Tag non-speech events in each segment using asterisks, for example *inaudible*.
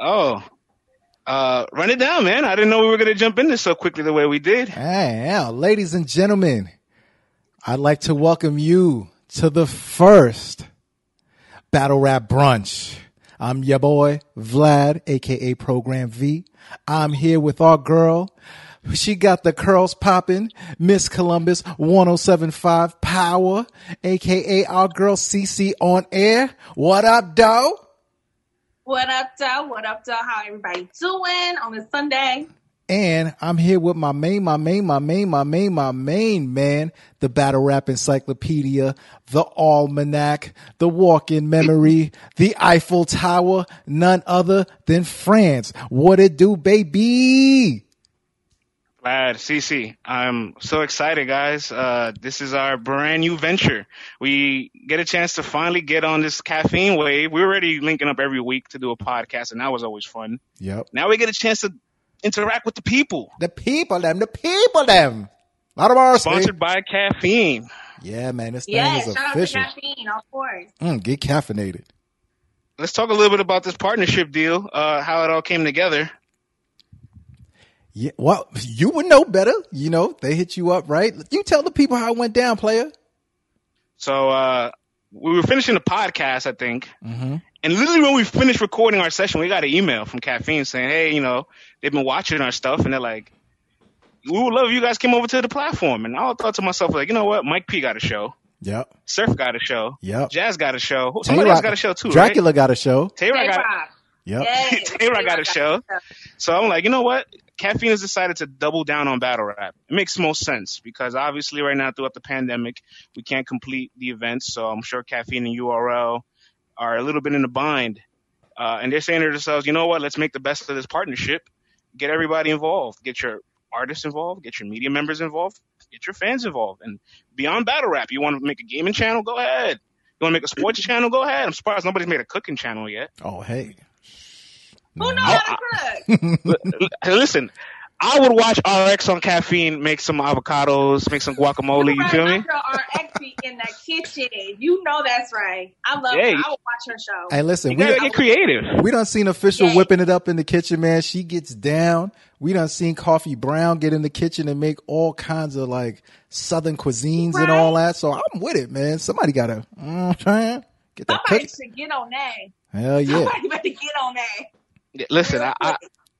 Oh, uh, run it down, man. I didn't know we were going to jump into so quickly the way we did. Hey, yeah, ladies and gentlemen, I'd like to welcome you to the first Battle Rap Brunch. I'm your boy, Vlad, aka Program V. I'm here with our girl. She got the curls popping, Miss Columbus 1075 Power, aka our girl CC on air. What up, doe? What up, doe? What up, doe? How everybody doing on this Sunday? And I'm here with my main, my main, my main, my main, my main man, the Battle Rap Encyclopedia, the Almanac, the Walk-in Memory, the Eiffel Tower, none other than France. What it do, baby? Glad, CC. I'm so excited, guys. Uh, this is our brand new venture. We get a chance to finally get on this caffeine wave. We're already linking up every week to do a podcast, and that was always fun. Yep. Now we get a chance to interact with the people. The people, them, the people, them. A lot of ours. Sponsored by caffeine. Yeah, man, this thing Yeah, is shout official. out to caffeine, of course. Mm, get caffeinated. Let's talk a little bit about this partnership deal, uh, how it all came together. Yeah, well, you would know better. You know, they hit you up, right? You tell the people how it went down, player. So uh, we were finishing the podcast, I think, Mm-hmm. and literally when we finished recording our session, we got an email from Caffeine saying, "Hey, you know, they've been watching our stuff, and they're like, we would love if you guys came over to the platform." And I thought to myself, like, you know what, Mike P got a show, Yep. Surf got a show, Yep. Jaz got a show, somebody else got a show too, Dracula got a show. right? Tay Roc got. Tay Roc. Yep. *laughs* Yes, Tay Roc got a show. So I'm like, you know what? Caffeine has decided to double down on battle rap. It makes most sense because obviously right now throughout the pandemic, we can't complete the events. So I'm sure Caffeine and URL are a little bit in a bind. Uh, and they're saying to themselves, you know what? Let's make the best of this partnership. Get everybody involved. Get your artists involved. Get your media members involved. Get your fans involved. And beyond battle rap, you want to make a gaming channel? Go ahead. You want to make a sports channel? Go ahead. I'm surprised nobody's made a cooking channel yet. Oh, hey. Who knows how to cook? Listen, I would watch RX on caffeine make some avocados, make some guacamole. You Right, feel me? RX be in the kitchen. You know that's right. I love Yeah, her. I will watch her show. Hey, listen, You we gotta done, get creative. we done seen official Yeah. whipping it up in the kitchen, man. She gets down. We don't seen Coffee Brown get in the kitchen and make all kinds of like Southern cuisines and all that. So I'm with it, man. Somebody gotta, mm, you know what I'm saying? get that Somebody cookie. should get on that. Hell yeah. Somebody better get on that. Yeah, Listen, I, I,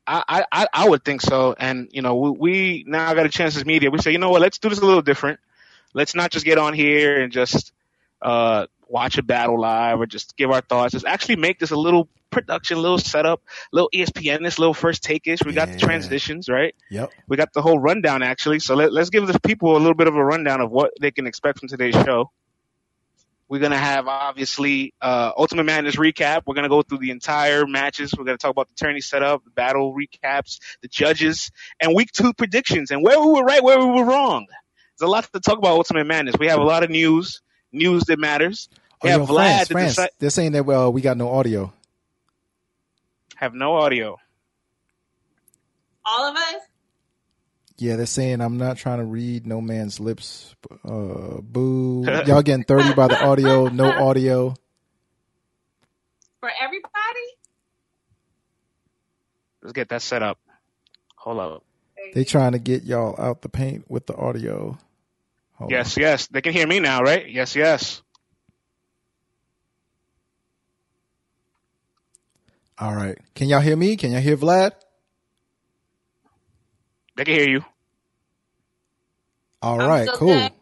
I, I, I would think so. And you know, we, we now got a chance as media. We say, you know what? Let's do this a little different. Let's not just get on here and just uh, watch a battle live or just give our thoughts. Let's actually make this a little production, little setup, little ESPN, this little first take-ish. We got the transitions, right? Yep. we got the whole rundown actually. So let, let's give the people a little bit of a rundown of what they can expect from today's show. We're gonna have obviously uh, Ultimate Madness recap. We're gonna go through the entire matches. We're gonna talk about the tourney setup, the battle recaps, the judges, and week two predictions, and where we were right, where we were wrong. There's a lot to talk about Ultimate Madness. We have a lot of news, news that matters. We Oh, have yo, Vlad France, to France. decide- They're saying that well, we got no audio. have no audio. All of us? Yeah, they're saying I'm not trying to read no man's lips. Uh, boo. *laughs* Y'all getting 30 by the audio, no audio. For everybody? Let's get that set up. Hold up. They trying to get y'all out the paint with the audio. Hold Yes, yes. They can hear me now, right? Yes, yes. All right. Can y'all hear me? Can y'all hear Vlad? They can hear you. All I'm right, cool. good.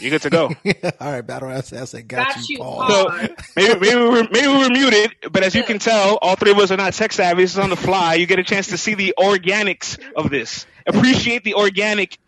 You're good to go. *laughs* All right, Battle Rap said, I said, got, Got you, you, Paul. Paul. So maybe maybe we were, maybe we were muted, but as you can tell, all three of us are not tech savvy. This is on the fly. You get a chance to see the organics of this. Appreciate the organic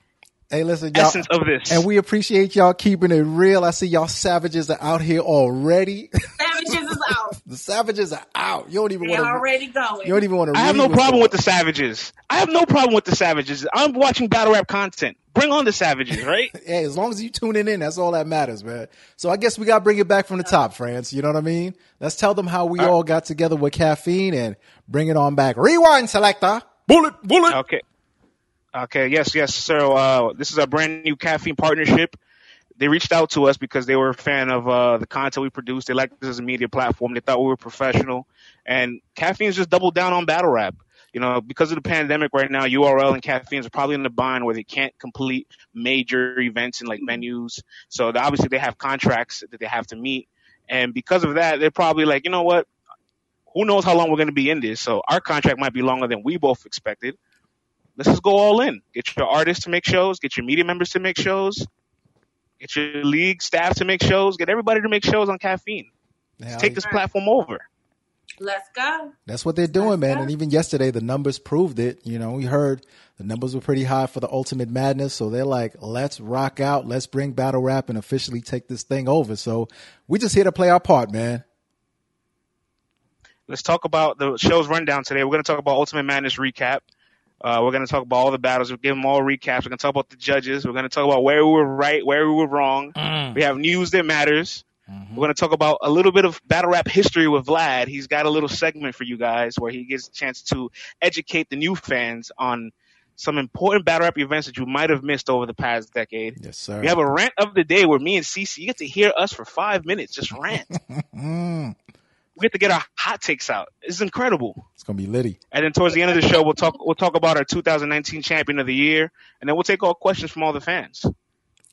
Hey, listen, y'all. essence of this. And we appreciate y'all keeping it real. I see y'all savages are out here already. Savages is out. *laughs* the savages are out. You don't even want to. already going. You don't even want to. I have no problem with the savages. I have no problem with the savages. I'm watching battle rap content. Bring on the savages, right? *laughs* Hey, as long as you tuning in, that's all that matters, man. So I guess we got to bring it back from the top, friends. You know what I mean? Let's tell them how we all got together with caffeine and bring it on back. Rewind, selector. Bullet, bullet. Okay. Okay. Yes. Yes. So uh, this is a brand new caffeine partnership. they reached out to us because they were a fan of uh, the content we produced. They liked us as a media platform. They thought we were professional, and Caffeine's just doubled down on battle rap. You know, because of the pandemic right now, URL and Caffeine's are probably in the bind where they can't complete major events and like venues. So obviously they have contracts that they have to meet, and because of that, they're probably like, you know what? Who knows how long we're going to be in this? So our contract might be longer than we both expected. Let's just go all in. Get your artists to make shows. Get your media members to make shows Get your league staff to make shows. Get everybody to make shows on caffeine. Let's take this platform over. Let's go. That's what they're doing, Let's man. Go. And even yesterday, the numbers proved it. You know, we heard the numbers were pretty high for the Ultimate Madness. So they're like, let's rock out. Let's bring battle rap and officially take this thing over. So we just here to play our part, man. Let's talk about the show's rundown today. We're going to talk about Ultimate Madness recap. Uh, we're going to talk about all the battles. We'll give them all recaps. We're going to talk about the judges. We're going to talk about where we were right, where we were wrong. Mm. We have news that matters. Mm-hmm. We're going to talk about a little bit of battle rap history with Vlad. He's got a little segment for you guys where he gets a chance to educate the new fans on some important battle rap events that you might have missed over the past decade. Yes, sir. We have a rant of the day where me and CC you get to hear us for five minutes just rant. *laughs* We get to get our hot takes out. It's incredible. It's gonna be litty. And then towards the end of the show, we'll talk we'll talk about our 2019 champion of the year, and then we'll take all questions from all the fans.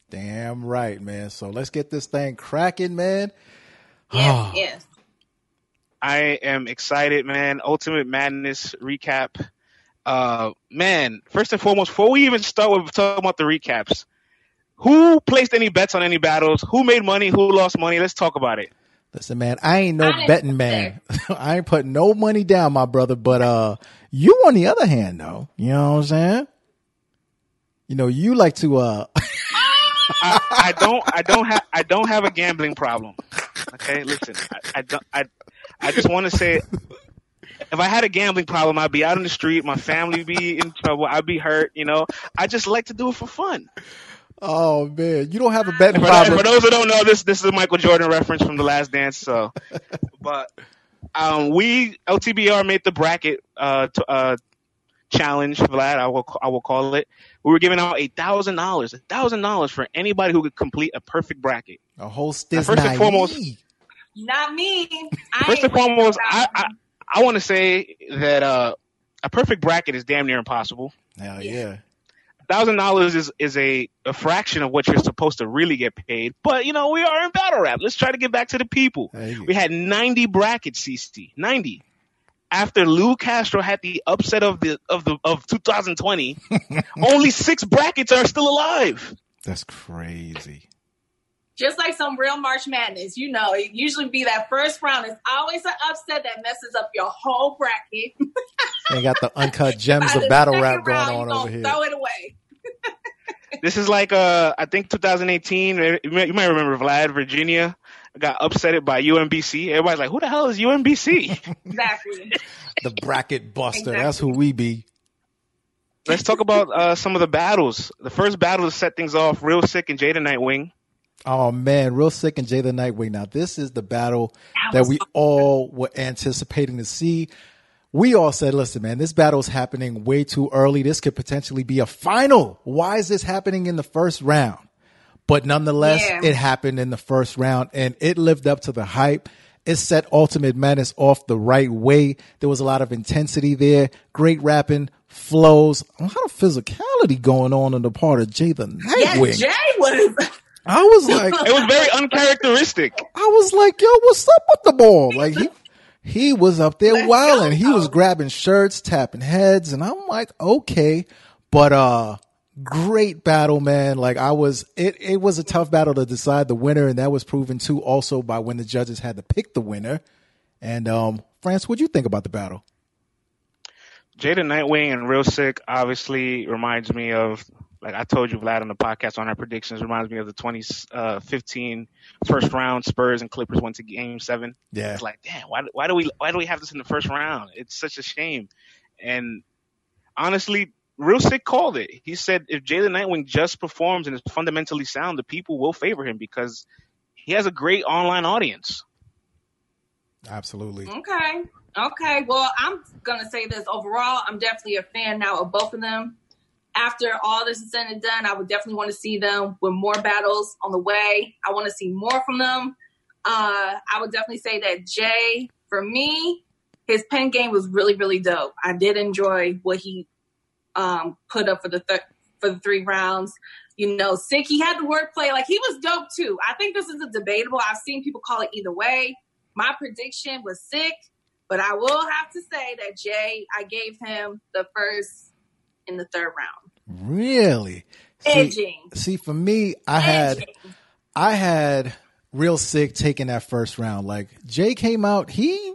Damn right, man. So let's get this thing cracking, man. *sighs* Yes, yes. I am excited, man. Ultimate Madness recap. Uh, man, first and foremost, before we even start with talking about the recaps, who placed any bets on any battles? Who made money? Who lost money? Let's talk about it. Listen, man, I ain't no I betting man. *laughs* I ain't putting no money down, my brother. But uh, you on the other hand, though, you know what I'm saying? You know, you like to uh. *laughs* I, I, don't. I don't have. I don't have a gambling problem. Okay, listen. I, I don't. I. I just want to say, if I had a gambling problem, I'd be out in the street. My family would be in trouble. I'd be hurt. You know. I just like to do it for fun. Oh man, you don't have a betting problem. For those who don't know, this this is a Michael Jordan reference from The Last Dance. So, *laughs* but um, we LTBR made the bracket uh, to, uh, challenge, Vlad. I will I will call it. We were giving out a thousand dollars, a thousand dollars for anybody who could complete a perfect bracket. A whole stiff. First and foremost, not me. I first and foremost, I I, I want to say that uh, a perfect bracket is damn near impossible. Hell yeah thousand dollars is is a, a fraction of what you're supposed to really get paid. But you know, we are in battle rap. Let's try to get back to the people. We had 90 brackets, CC, 90. After Lou Castro had the upset of the of the of 2020, *laughs* only six brackets are still alive. That's crazy just like some real March Madness, you know, it usually be that first round is always an upset that messes up your whole bracket. they got the uncut *laughs* gems of battle rap going on over here. Throw it away. This is like uh, I think 2018. You might remember Vlad, Virginia got upset by UMBC. Everybody's like, "Who the hell is UMBC?" *laughs* exactly. the bracket buster. Exactly. That's who we be. Let's talk about uh, some of the battles. The first battle to set things off, Real Sick and Jada Nightwing. Oh man, real sick and Jay the Nightwing. Now this is the battle that, that we all were anticipating to see. We all said, listen, man, this battle is happening way too early. This could potentially be a final. Why is this happening in the first round? But nonetheless, yeah. it happened in the first round and it lived up to the hype. It set Ultimate Madness off the right way. There was a lot of intensity there, great rapping, flows, a lot of physicality going on on the part of Jay the Nightwing. Yeah, Jay was I was like, it was very uncharacteristic. I was like, yo, what's up with the ball? Like he, he was up there wilding. He was grabbing shirts, tapping heads, and I'm like, okay, but uh, great battle, man. Like I was, it it was a tough battle to decide the winner, and that was proven too also by when the judges had to pick the winner. And um, France, what'd you think about the battle? Jada Nightwing and Real Sick obviously reminds me of like I told you, Vlad, on the podcast on our predictions, reminds me of the 2015 uh, first round Spurs and Clippers went to Game Seven. Yeah, it's like, damn, why, why do we why do we have this in the first round? It's such a shame. And honestly, Real Sick called it. He said if Jalen Nightwing just performs and is fundamentally sound, the people will favor him because he has a great online audience. Absolutely. Okay. Okay. Well, I'm gonna say this overall. I'm definitely a fan now of both of them. After all this is said and done, I would definitely want to see them with more battles on the way. I want to see more from them. Uh, I would definitely say that Jay, for me, his pen game was really, really dope. I did enjoy what he um, put up for the th- for the three rounds. You know, sick. He had the wordplay. Like he was dope too. I think this is a debatable. I've seen people call it either way. My prediction was sick, but I will have to say that Jay, I gave him the first in the third round. Really? See, Edging. see, for me, I had Edging. I had real sick taking that first round. Like Jay came out, he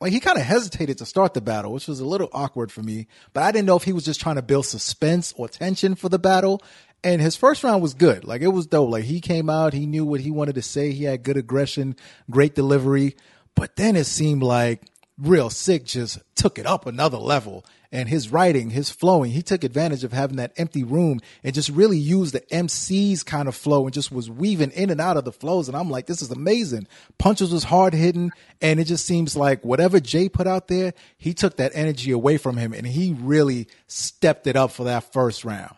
like he kind of hesitated to start the battle, which was a little awkward for me. But I didn't know if he was just trying to build suspense or tension for the battle. And his first round was good. Like it was dope. Like he came out, he knew what he wanted to say. He had good aggression, great delivery. But then it seemed like real sick just took it up another level. And his writing, his flowing, he took advantage of having that empty room and just really used the MC's kind of flow and just was weaving in and out of the flows. And I'm like, this is amazing. Punches was hard hitting. And it just seems like whatever Jay put out there, he took that energy away from him and he really stepped it up for that first round.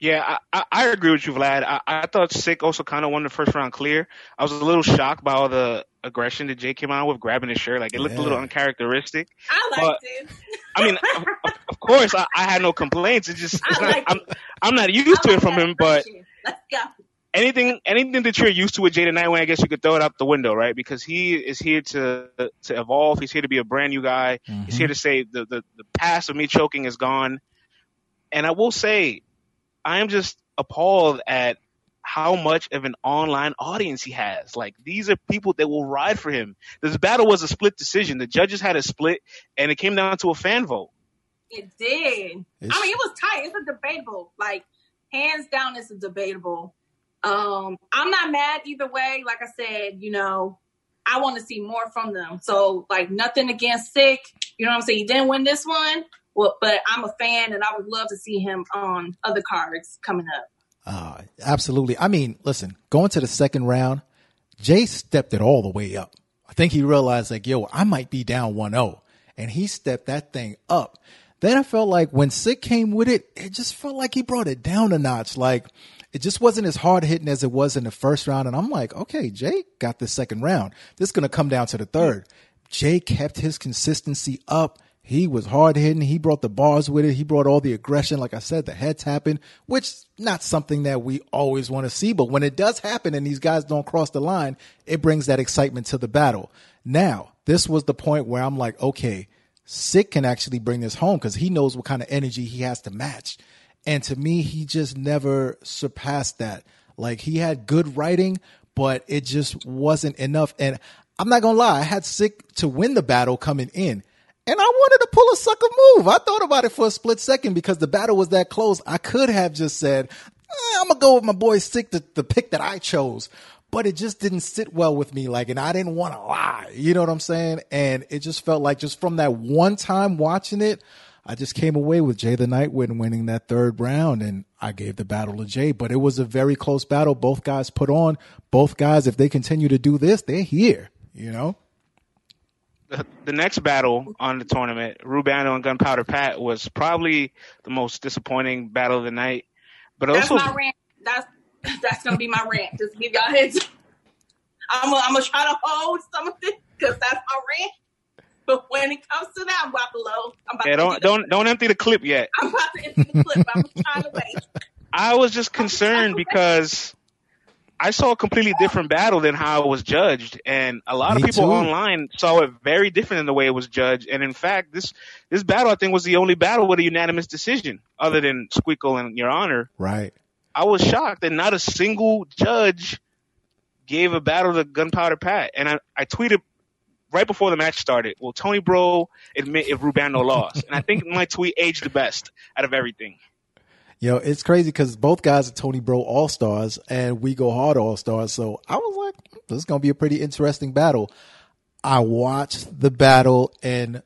Yeah, I, I, agree with you, Vlad. I, I thought Sick also kind of won the first round clear. I was a little shocked by all the aggression that Jay came out with, grabbing his shirt. Like it looked a little uncharacteristic. I But- liked it. I mean, of, of- of course, I, I had no complaints. It's just it's I not, like I'm, it. I'm not used to it from him. But. Let's go. anything anything that you're used to with Jay Nightwing, I guess you could throw it out the window, right? Because he is here to to evolve. He's here to be a brand new guy. He's here mm-hmm. to say the, the the past of me choking is gone. And I will say, I am just appalled at how much of an online audience he has. Like these are people that will ride for him. This battle was a split decision. The judges had a split, and it came down to a fan vote. It did. It's- I mean, it was tight. It's a debatable. Like, hands down, it's a debatable. Um, I'm not mad either way. Like I said, you know, I want to see more from them. So, like, nothing against Sick. You know what I'm saying? He didn't win this one, well, but I'm a fan, and I would love to see him on other cards coming up. Uh, absolutely. I mean, listen, going to the second round, Jay stepped it all the way up. I think he realized like, yo, I might be down 1-0 and he stepped that thing up. Then I felt like when Sick came with it, it just felt like he brought it down a notch. Like it just wasn't as hard hitting as it was in the first round. And I'm like, okay, Jay got the second round. This is going to come down to the third. Jay kept his consistency up. He was hard hitting. He brought the bars with it. He brought all the aggression. Like I said, the heads tapping, which not something that we always want to see. But when it does happen and these guys don't cross the line, it brings that excitement to the battle. Now, this was the point where I'm like, okay, Sick can actually bring this home because he knows what kind of energy he has to match. And to me, he just never surpassed that. Like he had good writing, but it just wasn't enough. And I'm not gonna lie, I had Sick to win the battle coming in. And I wanted to pull a sucker move. I thought about it for a split second because the battle was that close. I could have just said, eh, I'm gonna go with my boy Sick, the, the pick that I chose. But it just didn't sit well with me. Like, and I didn't want to lie. You know what I'm saying? And it just felt like just from that one time watching it, I just came away with Jay the Nightwing winning that third round, and I gave the battle to Jay. But it was a very close battle. Both guys put on. Both guys, if they continue to do this, they're here. You know. The, next battle on the tournament, Rubano and Gunpowder Pat, was probably the most disappointing battle of the night. But That's also, my rant. That's that's gonna be my rant. Just give y'all heads. I'm gonna, I'm gonna try to hold some of it because that's my rant. But when it comes to that, I'm about to low. I'm about yeah, to don't don't don't empty the clip yet. I'm about to empty the clip. I'm trying to wait. *laughs* I was just concerned because I saw a completely different battle than how it was judged, and a lot of people too. online saw it very different than the way it was judged. And in fact, this this battle I think was the only battle with a unanimous decision, other than Squeakle and Your Honor. Right. I was shocked that not a single judge gave a battle to Gunpowder Pat. And I, I tweeted right before the match started, will Tony Bro admit if Rubando lost? And I think my tweet aged the best out of everything. Yo, it's crazy because both guys are Tony Bro All Stars and we go hard All Stars. So I was like, this is going to be a pretty interesting battle. I watched the battle and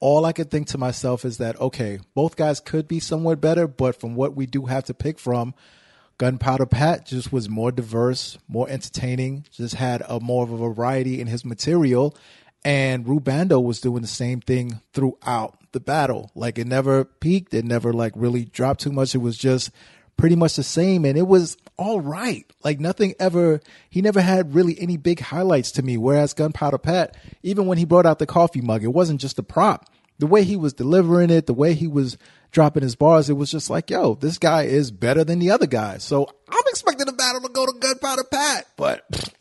all I could think to myself is that, okay, both guys could be somewhat better, but from what we do have to pick from, Gunpowder Pat just was more diverse, more entertaining, just had a more of a variety in his material. And Rubando was doing the same thing throughout the battle. Like it never peaked, it never like really dropped too much. It was just pretty much the same and it was all right. Like nothing ever he never had really any big highlights to me. Whereas Gunpowder Pat, even when he brought out the coffee mug, it wasn't just a prop. The way he was delivering it, the way he was dropping his bars, it was just like, yo, this guy is better than the other guy. So I'm expecting the battle to go to Gunpowder Pat, but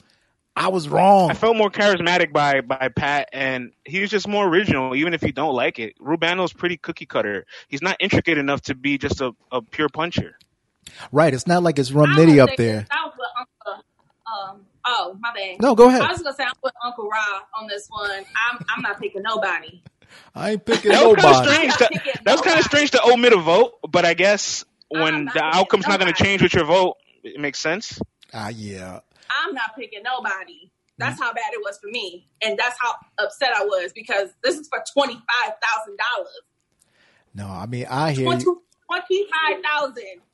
I was wrong. I felt more charismatic by by Pat, and he was just more original, even if you don't like it. Rubano's pretty cookie cutter. He's not intricate enough to be just a, a pure puncher. Right. It's not like it's Rum Nitty up there. I was with Uncle, um, oh, my bad. No, go ahead. I was gonna say I'm with Uncle Rob on this one. I'm I'm not picking nobody. I ain't picking That was kind of nobody. strange. To, not picking that was kind of strange to omit a vote, but I guess when the picking outcome's not going to change with your vote, it makes sense. Ah, yeah. I'm not picking nobody. That's mm. how bad it was for me, and that's how upset I was because this is for twenty five thousand dollars. No, I mean I hear Twenty you.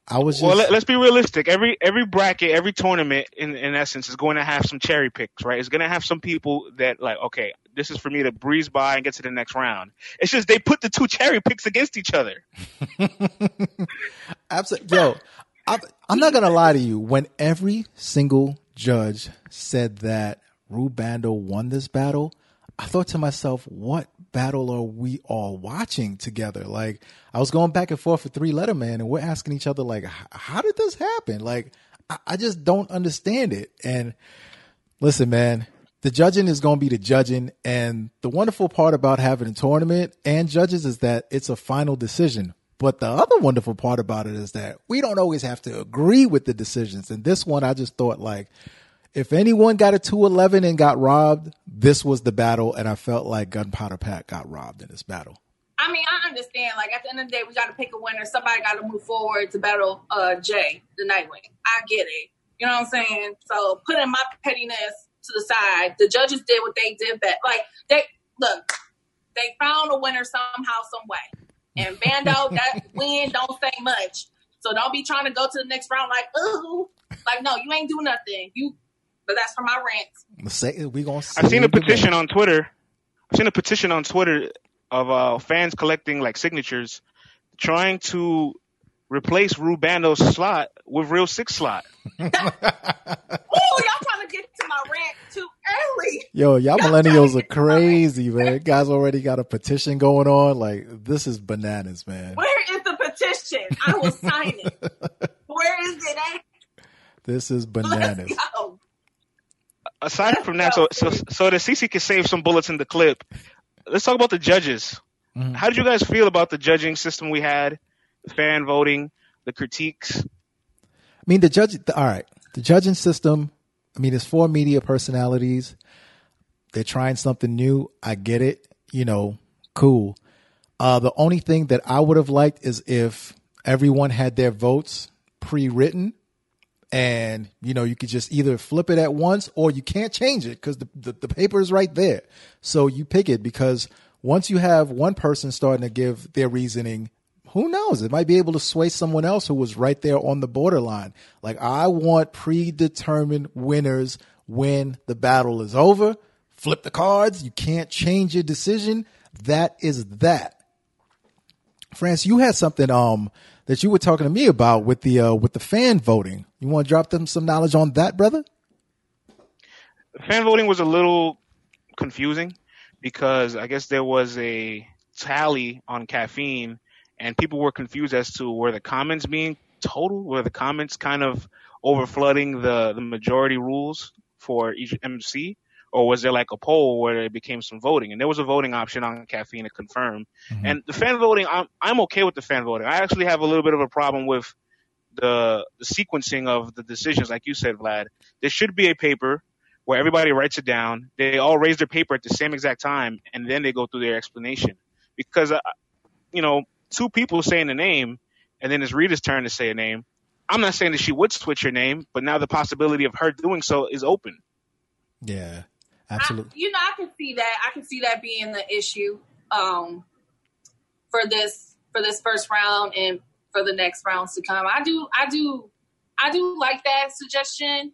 I was just Well, let, us be realistic. Every every bracket, every tournament, in in essence, is going to have some cherry picks, right? It's going to have some people that like, okay, this is for me to breeze by and get to the next round. It's just they put the two cherry picks against each other. *laughs* Absolutely. Yo, I'm, I'm not gonna lie to you. When every single judge said that Rubando won this battle, I thought to myself, what battle are we all watching together? Like, I was going back and forth with Three Letter Man, and we're asking each other, like, how did this happen? Like, I, I just don't understand it. And listen, man, the judging is going to be the judging. And the wonderful part about having a tournament and judges is that it's a final decision. But the other wonderful part about it is that we don't always have to agree with the decisions. And this one, I just thought like, if anyone got a 211 and got robbed, this was the battle. And I felt like Gunpowder Pat got robbed in this battle. I mean, I understand. Like at the end of the day, we got to pick a winner. Somebody got to move forward to battle uh, Jay, the Nightwing. I get it. You know what I'm saying? So putting my pettiness to the side, the judges did what they did. That like they look, they found a winner somehow, some way. And Bando, that win don't say much. So don't be trying to go to the next round like, ooh, like no, you ain't do nothing. You, but that's for my rant. Say we gonna. I've seen a petition on Twitter. I've seen a petition on Twitter of uh, fans collecting like signatures, trying to replace Rubando's slot with Real Six slot. *laughs* Oh, y'all trying to get to my rant too early. Yo, y'all Y'all millennials are to get to my rant. crazy, man. Guys already got a petition going on. Like this is bananas, man. Where is the petition? I will sign it. *laughs* Where is it at? This is Let's bananas. go. Aside from that, so so so the CC can save some bullets in the clip. Let's talk about the judges. Mhm. How did you guys feel about the judging system we had, the fan voting, the critiques? I mean, the judge. The, all right, the judging system. I mean, it's four media personalities. They're trying something new. I get it. You know, cool. Uh, the only thing that I would have liked is if everyone had their votes pre-written, and you know, you could just either flip it at once or you can't change it because the, the the paper is right there. So you pick it because once you have one person starting to give their reasoning who knows? It might be able to sway someone else who was right there on the borderline. Like, I want predetermined winners when the battle is over. Flip the cards. You can't change your decision. That is that. France, you had something um that you were talking to me about with the uh, with the fan voting. You want to drop them some knowledge on that, brother? fan voting was a little confusing because I guess there was a tally on caffeine and people were confused as to were the comments being total, were the comments kind of overflooding the, the majority rules for each MC, or was there like a poll where it became some voting? And there was a voting option on caffeine to confirm. And the fan voting, I'm, I'm okay with the fan voting. I actually have a little bit of a problem with the, the sequencing of the decisions, like you said, Vlad. There should be a paper where everybody writes it down. They all raise their paper at the same exact time, and then they go through their explanation. Because, uh, you know, two people saying a name, and then it's Rita's turn to say a name. I'm not saying that she would switch her name, but now the possibility of her doing so is open. Yeah, I, absolutely. you know, I can see that. I can see that being the issue um, for this for this first round and for the next rounds to come. I do, I do, I do like that suggestion.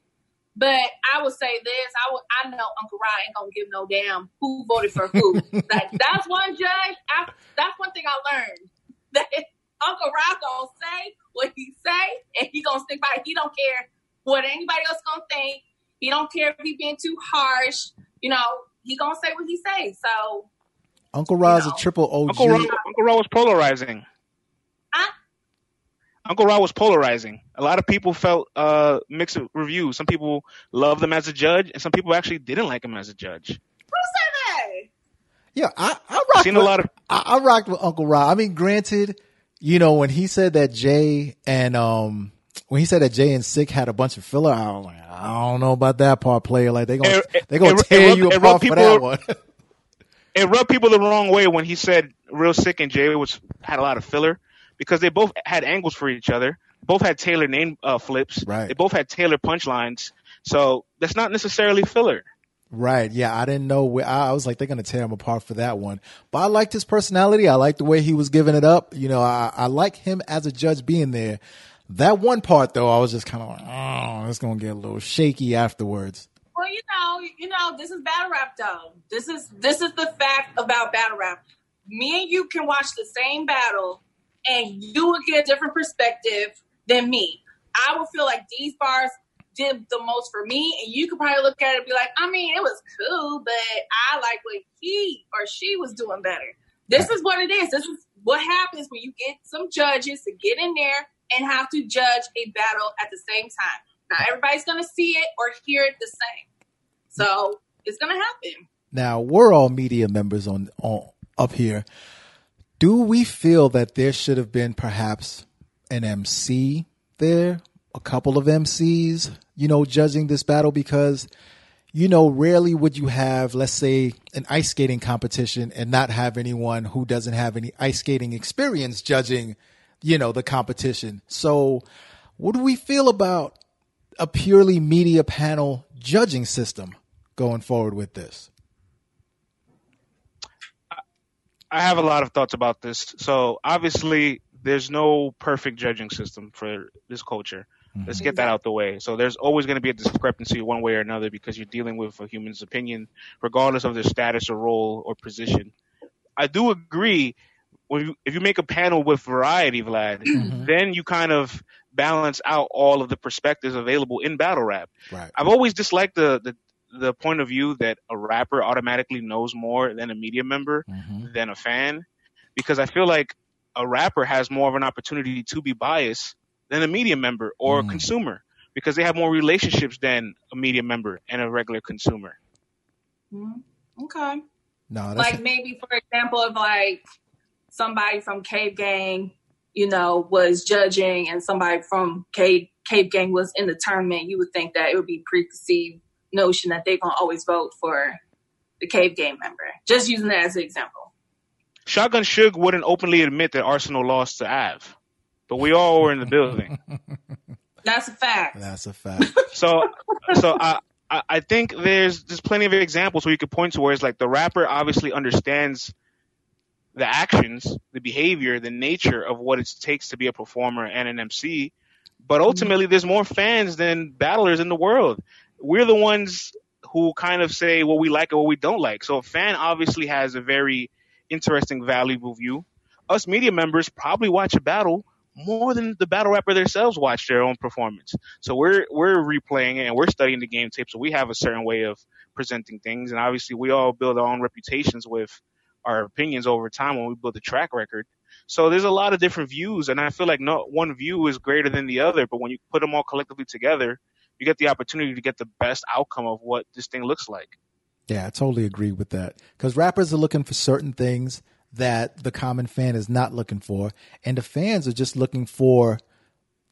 But I would say this: I would, I know Uncle Rod ain't gonna give no damn who voted for who. *laughs* like that's one judge. I, that's one thing I learned *laughs* that Uncle Rod gonna say what he say, and he gonna stick by. it. He don't care what anybody else gonna think. He don't care if he being too harsh. You know, he gonna say what he say. So Uncle Rod's You know. a triple OG. Uncle Ro, Uncle Ro was polarizing. Huh? Uncle Ro was polarizing. A lot of people felt uh, mixed reviews. Some people loved him as a judge, and some people actually didn't like him as a judge. who said that? Yeah, I, I rocked Seen a with, lot of I, I rocked with Uncle Rod. I mean, granted, you know, when he said that Jay and um when he said that Jay and Sick had a bunch of filler, I was like, I don't know about that part, player. Like they gonna It- they gonna it- tear it you apart rubbed for people- that one. *laughs* it rubbed people the wrong way when he said real sick and Jay was had a lot of filler because they both had angles for each other. Both had tailored name uh, flips. Right. They both had tailored punchlines. So that's not necessarily filler. Right. Yeah. I didn't know where I, I was like, they're going to tear him apart for that one. But I liked his personality. I liked the way he was giving it up. You know, I, I like him as a judge being there. That one part though, I was just kind of like, oh, it's going to get a little shaky afterwards. Well, you know, you know, this is battle rap though. This is this is the fact about battle rap. Me and you can watch the same battle and you will get a different perspective than me. I will feel like these bars did the most for me, and you could probably look at it and be like, I mean, it was cool, but I like what he or she was doing better. This is what it is. This is what happens when you get some judges to get in there and have to judge a battle at the same time. Not everybody's gonna see it or hear it the same. So it's gonna happen. Now we're all media members on, on up here. Do we feel that there should have been perhaps an MC there, a couple of MCs, you know, judging this battle because, you know, rarely would you have, let's say, an ice skating competition and not have anyone who doesn't have any ice skating experience judging, you know, the competition. So, what do we feel about a purely media panel judging system going forward with this? I have a lot of thoughts about this. So obviously, there's no perfect judging system for this culture. Let's get that out the way. So there's always going to be a discrepancy one way or another because you're dealing with a human's opinion, regardless of their status or role or position. I do agree. When you, if you make a panel with variety, Vlad, *clears throat* then you kind of balance out all of the perspectives available in battle rap. Right. I've always disliked the, the the point of view that a rapper automatically knows more than a media member Mhm. than a fan because I feel like a rapper has more of an opportunity to be biased than a media member or a Mm. consumer because they have more relationships than a media member and a regular consumer. Okay. No, that's like maybe for example if like somebody from cave gang you know was judging and somebody from cave cave gang was in the tournament you would think that it would be preconceived notion that they're going to always vote for the cave gang member just using that as an example Shotgun Suge wouldn't openly admit that Arsenal lost to Av, but we all were in the building. *laughs* that's a fact that's a fact. *laughs* so so I, I I think there's there's plenty of examples where you could point to where it's like the rapper obviously understands the actions, the behavior, the nature of what it takes to be a performer and an MC. But mm-hmm. ultimately, there's more fans than battlers in the world. We're the ones who kind of say what we like and what we don't like. So a fan obviously has a very interesting, valuable view. Us media members probably watch a battle more than the battle rapper themselves watch their own performance. So we're we're replaying it and we're studying the game tape. So we have a certain way of presenting things, and obviously we all build our own reputations with our opinions over time when we build a track record. So there's a lot of different views, and I feel like no one view is greater than the other. But when you put them all collectively together, you get the opportunity to get the best outcome of what this thing looks like. Yeah, I totally agree with that. Because rappers are looking for certain things that the common fan is not looking for, and the fans are just looking for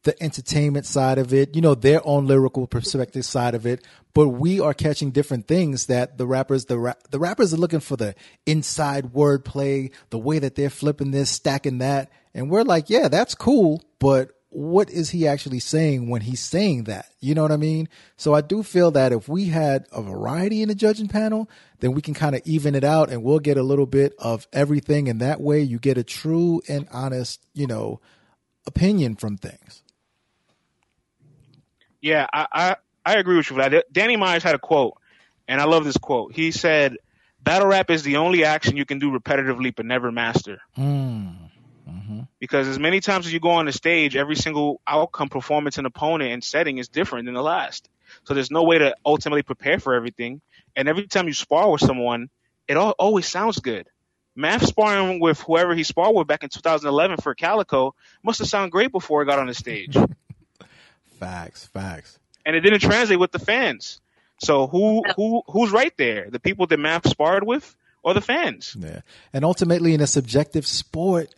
the entertainment side of it, you know, their own lyrical perspective side of it. But we are catching different things that the rappers, the ra- the rappers are looking for the inside wordplay, the way that they're flipping this, stacking that, and we're like, yeah, that's cool, but what is he actually saying when he's saying that? You know what I mean? So I do feel that if we had a variety in the judging panel, then we can kind of even it out and we'll get a little bit of everything. And that way you get a true and honest, you know, opinion from things. Yeah, I, I I agree with you. Vlad. Danny Myers had a quote, and I love this quote. He said, "Battle rap is the only action you can do repetitively but never master." Mm. Mm-hmm. Because as many times as you go on the stage, every single outcome, performance, and opponent and setting is different than the last. So there's no way to ultimately prepare for everything. And every time you spar with someone, it all, always sounds good. Math sparring with whoever he sparred with back in 2011 for Calico must have sounded great before he got on the stage. *laughs* Facts, facts. and it didn't translate with the fans. So who who who's right there? The people that Math sparred with or the fans? Yeah. And ultimately, in a subjective sport,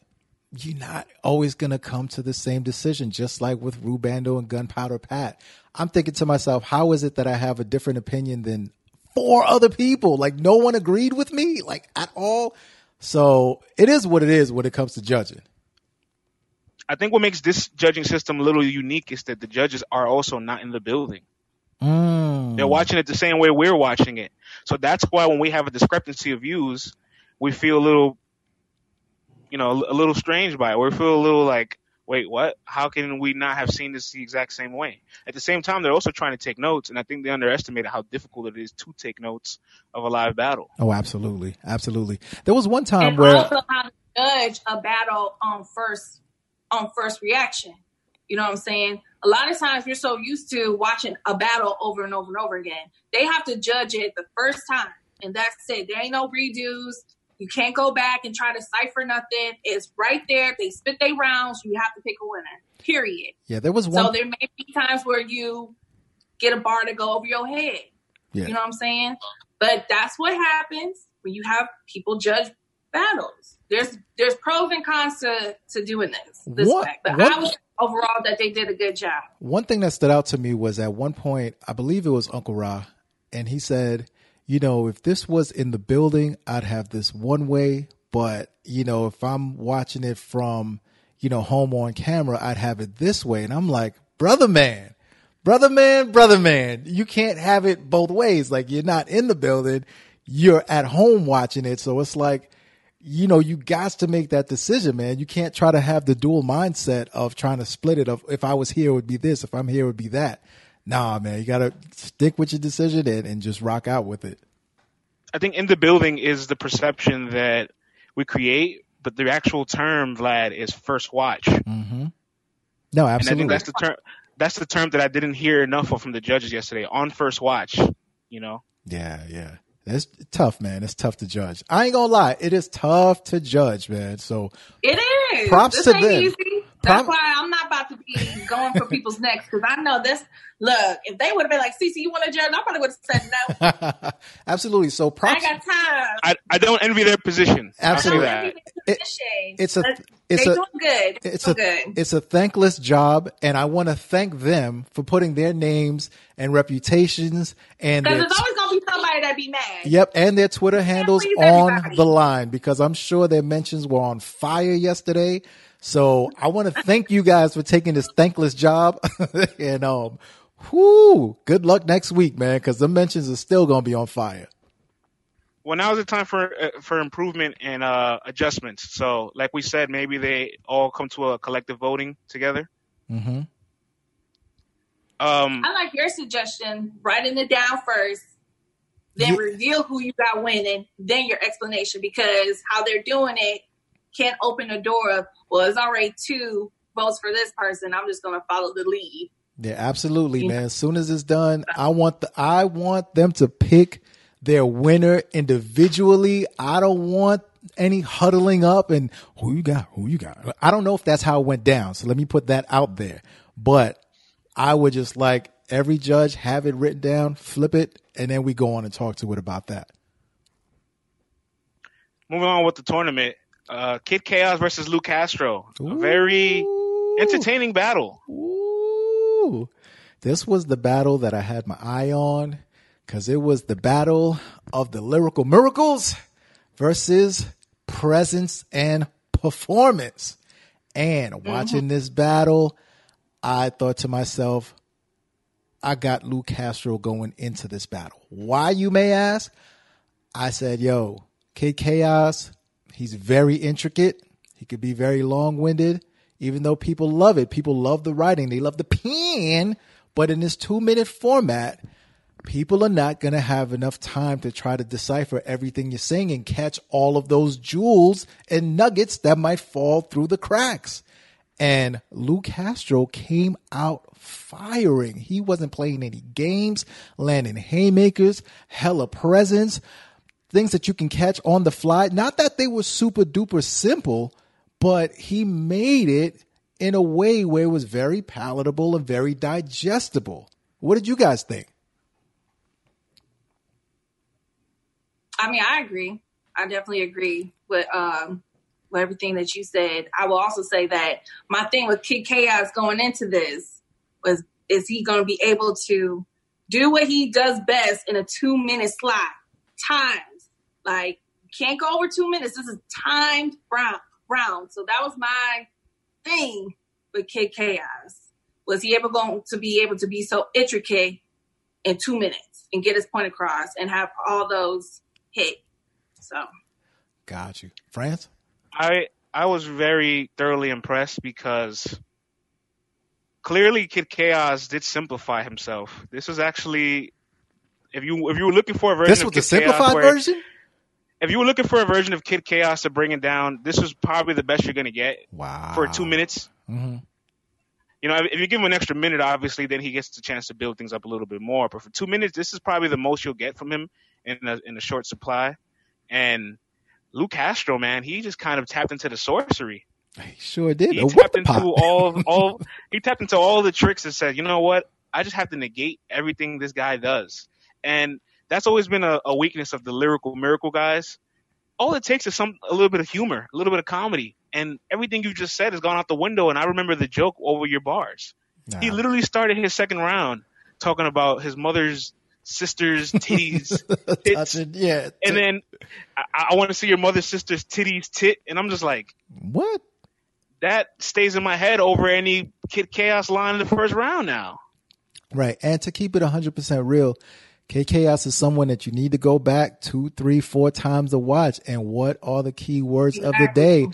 you're not always going to come to the same decision, just like with Rubando and Gunpowder Pat. I'm thinking to myself, how is it that I have a different opinion than four other people? Like, no one agreed with me, like, at all. So it is what it is when it comes to judging. I think what makes this judging system a little unique is that the judges are also not in the building. Mm. They're watching it the same way we're watching it. So that's why when we have a discrepancy of views, we feel a little, you know, a little strange by it. We feel a little like, wait, what? How can we not have seen this the exact same way? At the same time, they're also trying to take notes, and I think they underestimated how difficult it is to take notes of a live battle. Oh, absolutely. Absolutely. There was one time and where. also how to judge a battle on first on first reaction. You know what I'm saying? A lot of times you're so used to watching a battle over and over and over again. They have to judge it the first time, and that's it. There ain't no redos. You can't go back and try to cipher nothing. It's right there. They spit their rounds. You have to pick a winner. Period. yeah, there was one. So there may be times where you get a bar to go over your head. yeah. You know what I'm saying? But that's what happens when you have people judge battles. There's there's pros and cons to, to doing this this What- way. But what- I was overall that they did a good job. One thing that stood out to me was at one point, I believe it was Uncle Ra, and he said, you know, if this was in the building, I'd have this one way, but you know, if I'm watching it from, you know, home on camera, I'd have it this way. And I'm like, brother man, brother man, brother man, you can't have it both ways. Like you're not in the building, you're at home watching it. So it's like, you know, you got to make that decision, man. You can't try to have the dual mindset of trying to split it. Of if I was here, it would be this. If I'm here, it would be that. Nah, man, you got to stick with your decision and, and just rock out with it. I think in the building is the perception that we create, but the actual term, Vlad, is first watch. Mm-hmm. No, And I absolutely. think that's the term. That's the term that I didn't hear enough of from the judges yesterday on first watch. You know, yeah, yeah. It's tough, man. It's tough to judge. I ain't gonna lie. It is tough to judge, man. So It is. Props this to ain't them. easy. That's Prop- why I'm not about to be going for people's necks because I know this. Look, if they would have been like, "Cece, you want to judge?" I probably would have said no. *laughs* absolutely. So I props. ain't got time. I, I don't envy their position. I'll say Absolutely. that. It- it's a- it's they a- doing good. They it's doing a good. it's a thankless job, and I want to thank them for putting their names and reputations and Because their there's always gonna be somebody that be mad. Yep, and their Twitter handles on everybody. the line because I'm sure their mentions were on fire yesterday. So I want to thank you guys for taking this thankless job, *laughs* and um, whoo, good luck next week, man, because the mentions are still gonna be on fire. Well, now is the time for uh, for improvement and uh, adjustments. So, like we said, maybe they all come to a collective voting together. hmm Um, I like your suggestion. Writing it down first, then Yeah. reveal who you got winning, then your explanation. Because how they're doing it can't open the door of well, it's already two votes for this person. I'm just gonna follow the lead. Yeah, absolutely, Yeah. man. As soon as it's done, I want the I want them to pick their winner individually. I don't want any huddling up and who you got, who you got. I don't know if that's how it went down. So let me put that out there. But I would just like every judge have it written down, flip it, and then we go on and talk to it about that. moving on with the tournament, uh, Kid Chaos versus Lou Castro, a very entertaining battle. Ooh. This was the battle that I had my eye on because it was the battle of the lyrical miracles versus presence and performance. And watching this battle, I thought to myself, I got Lou Castro going into this battle. Why, you may ask? I said, yo, Kid Chaos, he's very intricate. He could be very long winded, even though people love it. People love the writing, they love the pen, But in this two minute format, people are not going to have enough time to try to decipher everything you're saying and catch all of those jewels and nuggets that might fall through the cracks. And Lou Castro came out firing. He wasn't playing any games, landing haymakers, hella presence, things that you can catch on the fly. Not that they were super duper simple, but he made it in a way where it was very palatable and very digestible. What did you guys think? I mean, I agree. I definitely agree with um, with everything that you said. I will also say that my thing with Kid Chaos going into this was is he going to be able to do what he does best in a two minute slot times like can't go over two minutes. This is timed round round. So that was my thing with Kid Chaos. Was he ever going to be able to be so intricate in two minutes and get his point across and have all those hit? So got you. France? I I was very thoroughly impressed because clearly Kid Chaos did simplify himself. This was actually if you if you were looking for a version this was of Kid the simplified Chaos where- version. If you were looking for a version of Kid Chaos to bring it down, this was probably the best you're gonna get Wow. for two minutes. hmm You know, if you give him an extra minute, obviously, then he gets the chance to build things up a little bit more. But for two minutes, this is probably the most you'll get from him in a, in a short supply. And Lou Castro, man, he just kind of tapped into the sorcery. He sure did. He tapped into all *laughs* all he tapped into all the tricks and said, you know what? I just have to negate everything this guy does. And that's always been a, a weakness of the lyrical miracle guys. All it takes is some a little bit of humor, a little bit of comedy, and everything you just said has gone out the window. And I remember the joke over your bars. He literally started his second round talking about his mother's sister's titties, *laughs* tits, yeah. and then I, I want to see your mother's sister's titties tit, and I'm just like, what? that stays in my head over any Kid Chaos line in the first round now. Right. And to keep it 100% real, K Chaos is someone that you need to go back two, three, four times to watch. And what are the key words of the day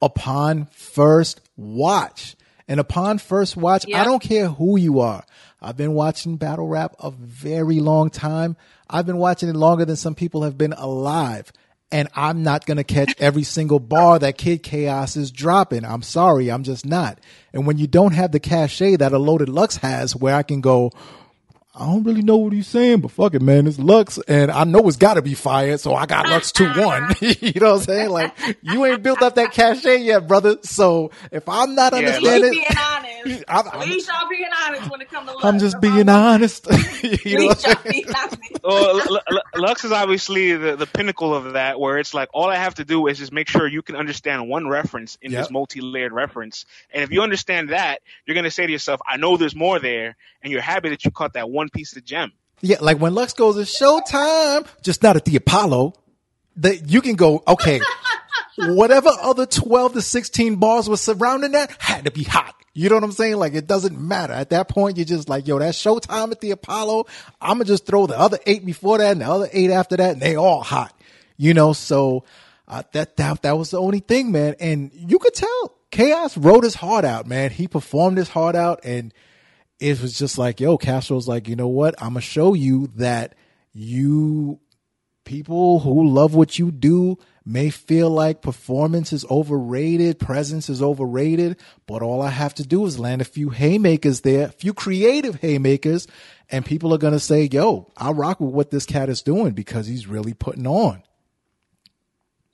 upon first watch? And upon first watch, I don't care who you are. I've been watching battle rap a very long time. I've been watching it longer than some people have been alive. And I'm not going to catch *laughs* every single bar that Kid Chaos is dropping. I'm sorry. I'm just not. And when you don't have the cachet that a loaded Lux has where I can go, I don't really know what he's saying, but fuck it, man. It's Lux, and I know it's got to be fired, so I got Lux 2 1. *laughs* you know what I'm saying? Like, you ain't built up that cachet yet, brother. So if I'm not Yeah, At least understanding, being honest. *laughs* I'm- At least y'all being honest when it comes to love. I'm just being I'm- honest. *laughs* You know what I'm saying? being honest. Well, L- L- Lux is obviously the, the pinnacle of that, where it's like all I have to do is just make sure you can understand one reference in Yep. this multi-layered reference, and if you understand that, you're gonna say to yourself, "I know there's more there," and you're happy that you caught that one piece of gem. Yeah, like when Lux goes, it's showtime, just not at the Apollo. That you can go, okay, *laughs* whatever other 12 to 16 bars was surrounding that had to be hot. You know what I'm saying? Like it doesn't matter. At that point, you're just like, yo, that's showtime at the Apollo. I'm gonna just throw the other eight before that and the other eight after that, and they all hot. You know, so uh, that that that was the only thing, man. And you could tell Chaos wrote his heart out, man. He performed his heart out, and it was just like, yo, Castro's like, you know what? I'm gonna show you that you people who love what you do may feel like performance is overrated, presence is overrated, but all I have to do is land a few haymakers there, a few creative haymakers, and people are gonna say, yo, I rock with what this cat is doing because he's really putting on.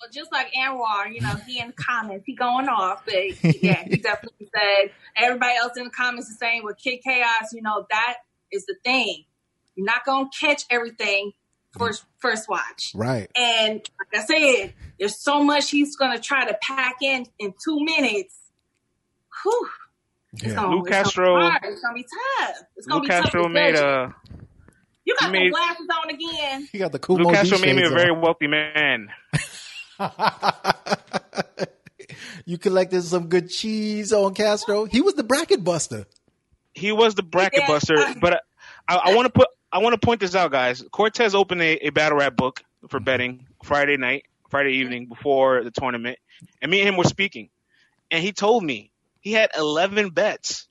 Well, just like Anwar, you know, he in the comments, he going off, but yeah, he *laughs* definitely said everybody else in the comments is saying with Kid Chaos, you know, that is the thing. You're not gonna catch everything first first watch. Right. And like I said, there's so much he's gonna try to pack in in two minutes. Whew. Yeah. gonna, Lou it's gonna Castro- It's gonna be tough. It's gonna Lou be. Castro to made a You got he the made- glasses on again. He got the cool Lou Castro made me a very wealthy man. *laughs* *laughs* you collected some good cheese on Castro. He was the bracket buster. He was the bracket Yeah. buster, but I, I want to put I want to point this out, guys. Cortez opened a, a battle rap book for betting Friday night, Friday evening before the tournament, and me and him were speaking, and he told me he had eleven bets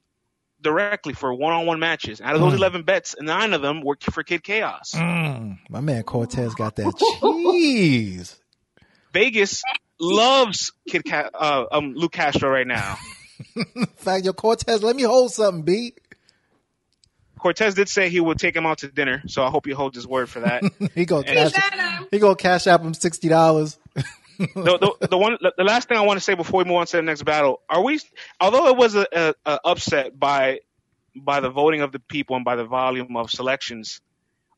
directly for one-on-one matches. Out of those Mm. 11 bets, nine of them were for Kid Chaos. Mm, my man Cortez got that *laughs* cheese. Vegas loves Kid Ca- uh, um, Luke Castro right now. In *laughs* fact, yo, Cortez, let me hold something, B. Cortez did say he would take him out to dinner, so I hope he holds his word for that. *laughs* He gonna cash. Shannon. He gonna cash out him sixty dollars. *laughs* the, the, the one, the last thing I want to say before we move on to the next battle, are we? Although it was a, a, a upset by by the voting of the people and by the volume of selections,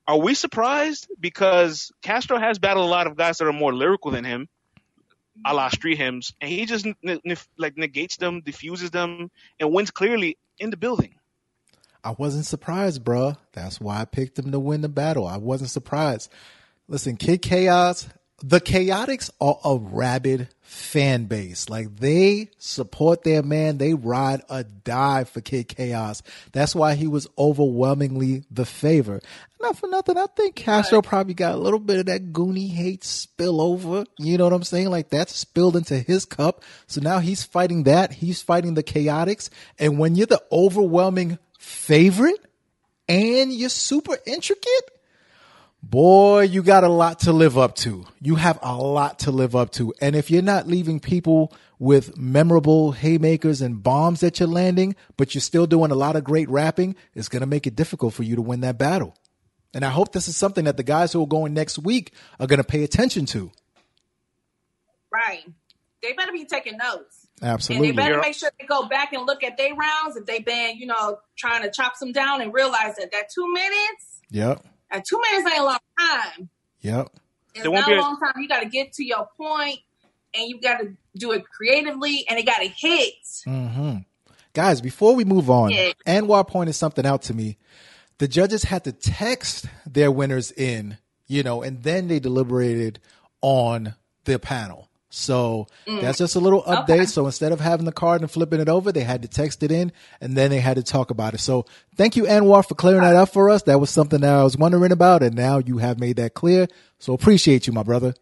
are we surprised? Because Castro has battled a lot of guys that are more lyrical than him, a la street hymns, and he just like negates them, diffuses them, and wins clearly in the building. I wasn't surprised, bruh. That's why I picked him to win the battle. I wasn't surprised. Listen, Kid Chaos, the Chaotix are a rabid fan base. Like they support their man. They ride or die for Kid Chaos. That's why he was overwhelmingly the favor. Not for nothing. I think Castro probably got a little bit of that Goonie hate spill over. You know what I'm saying? Like that spilled into his cup. So now he's fighting that. He's fighting the Chaotix. And when you're the overwhelming favorite and you're super intricate, boy, you got a lot to live up to. You have a lot to live up to. And if you're not leaving people with memorable haymakers and bombs that you're landing, but you're still doing a lot of great rapping, it's going to make it difficult for you to win that battle. And I hope this is something that the guys who are going next week are going to pay attention to. Right. They better be taking notes. Absolutely. And they better You're- make sure they go back and look at their rounds if they've been, you know, trying to chop some down and realize that that two minutes, Yep. That two minutes ain't a long time. Yep. It's There won't not be a a- long time. You got to get to your point, and you got to do it creatively, and it got to hit. hmm Guys, before we move on, Yeah. Anwar pointed something out to me. The judges had to text their winners in, you know, and then they deliberated on the panel. So that's just a little update. Mm. Okay. So instead of having the card and flipping it over, they had to text it in and then they had to talk about it. So thank you, Anwar, for clearing that up for us. That was something that I was wondering about, and now you have made that clear. So appreciate you, my brother.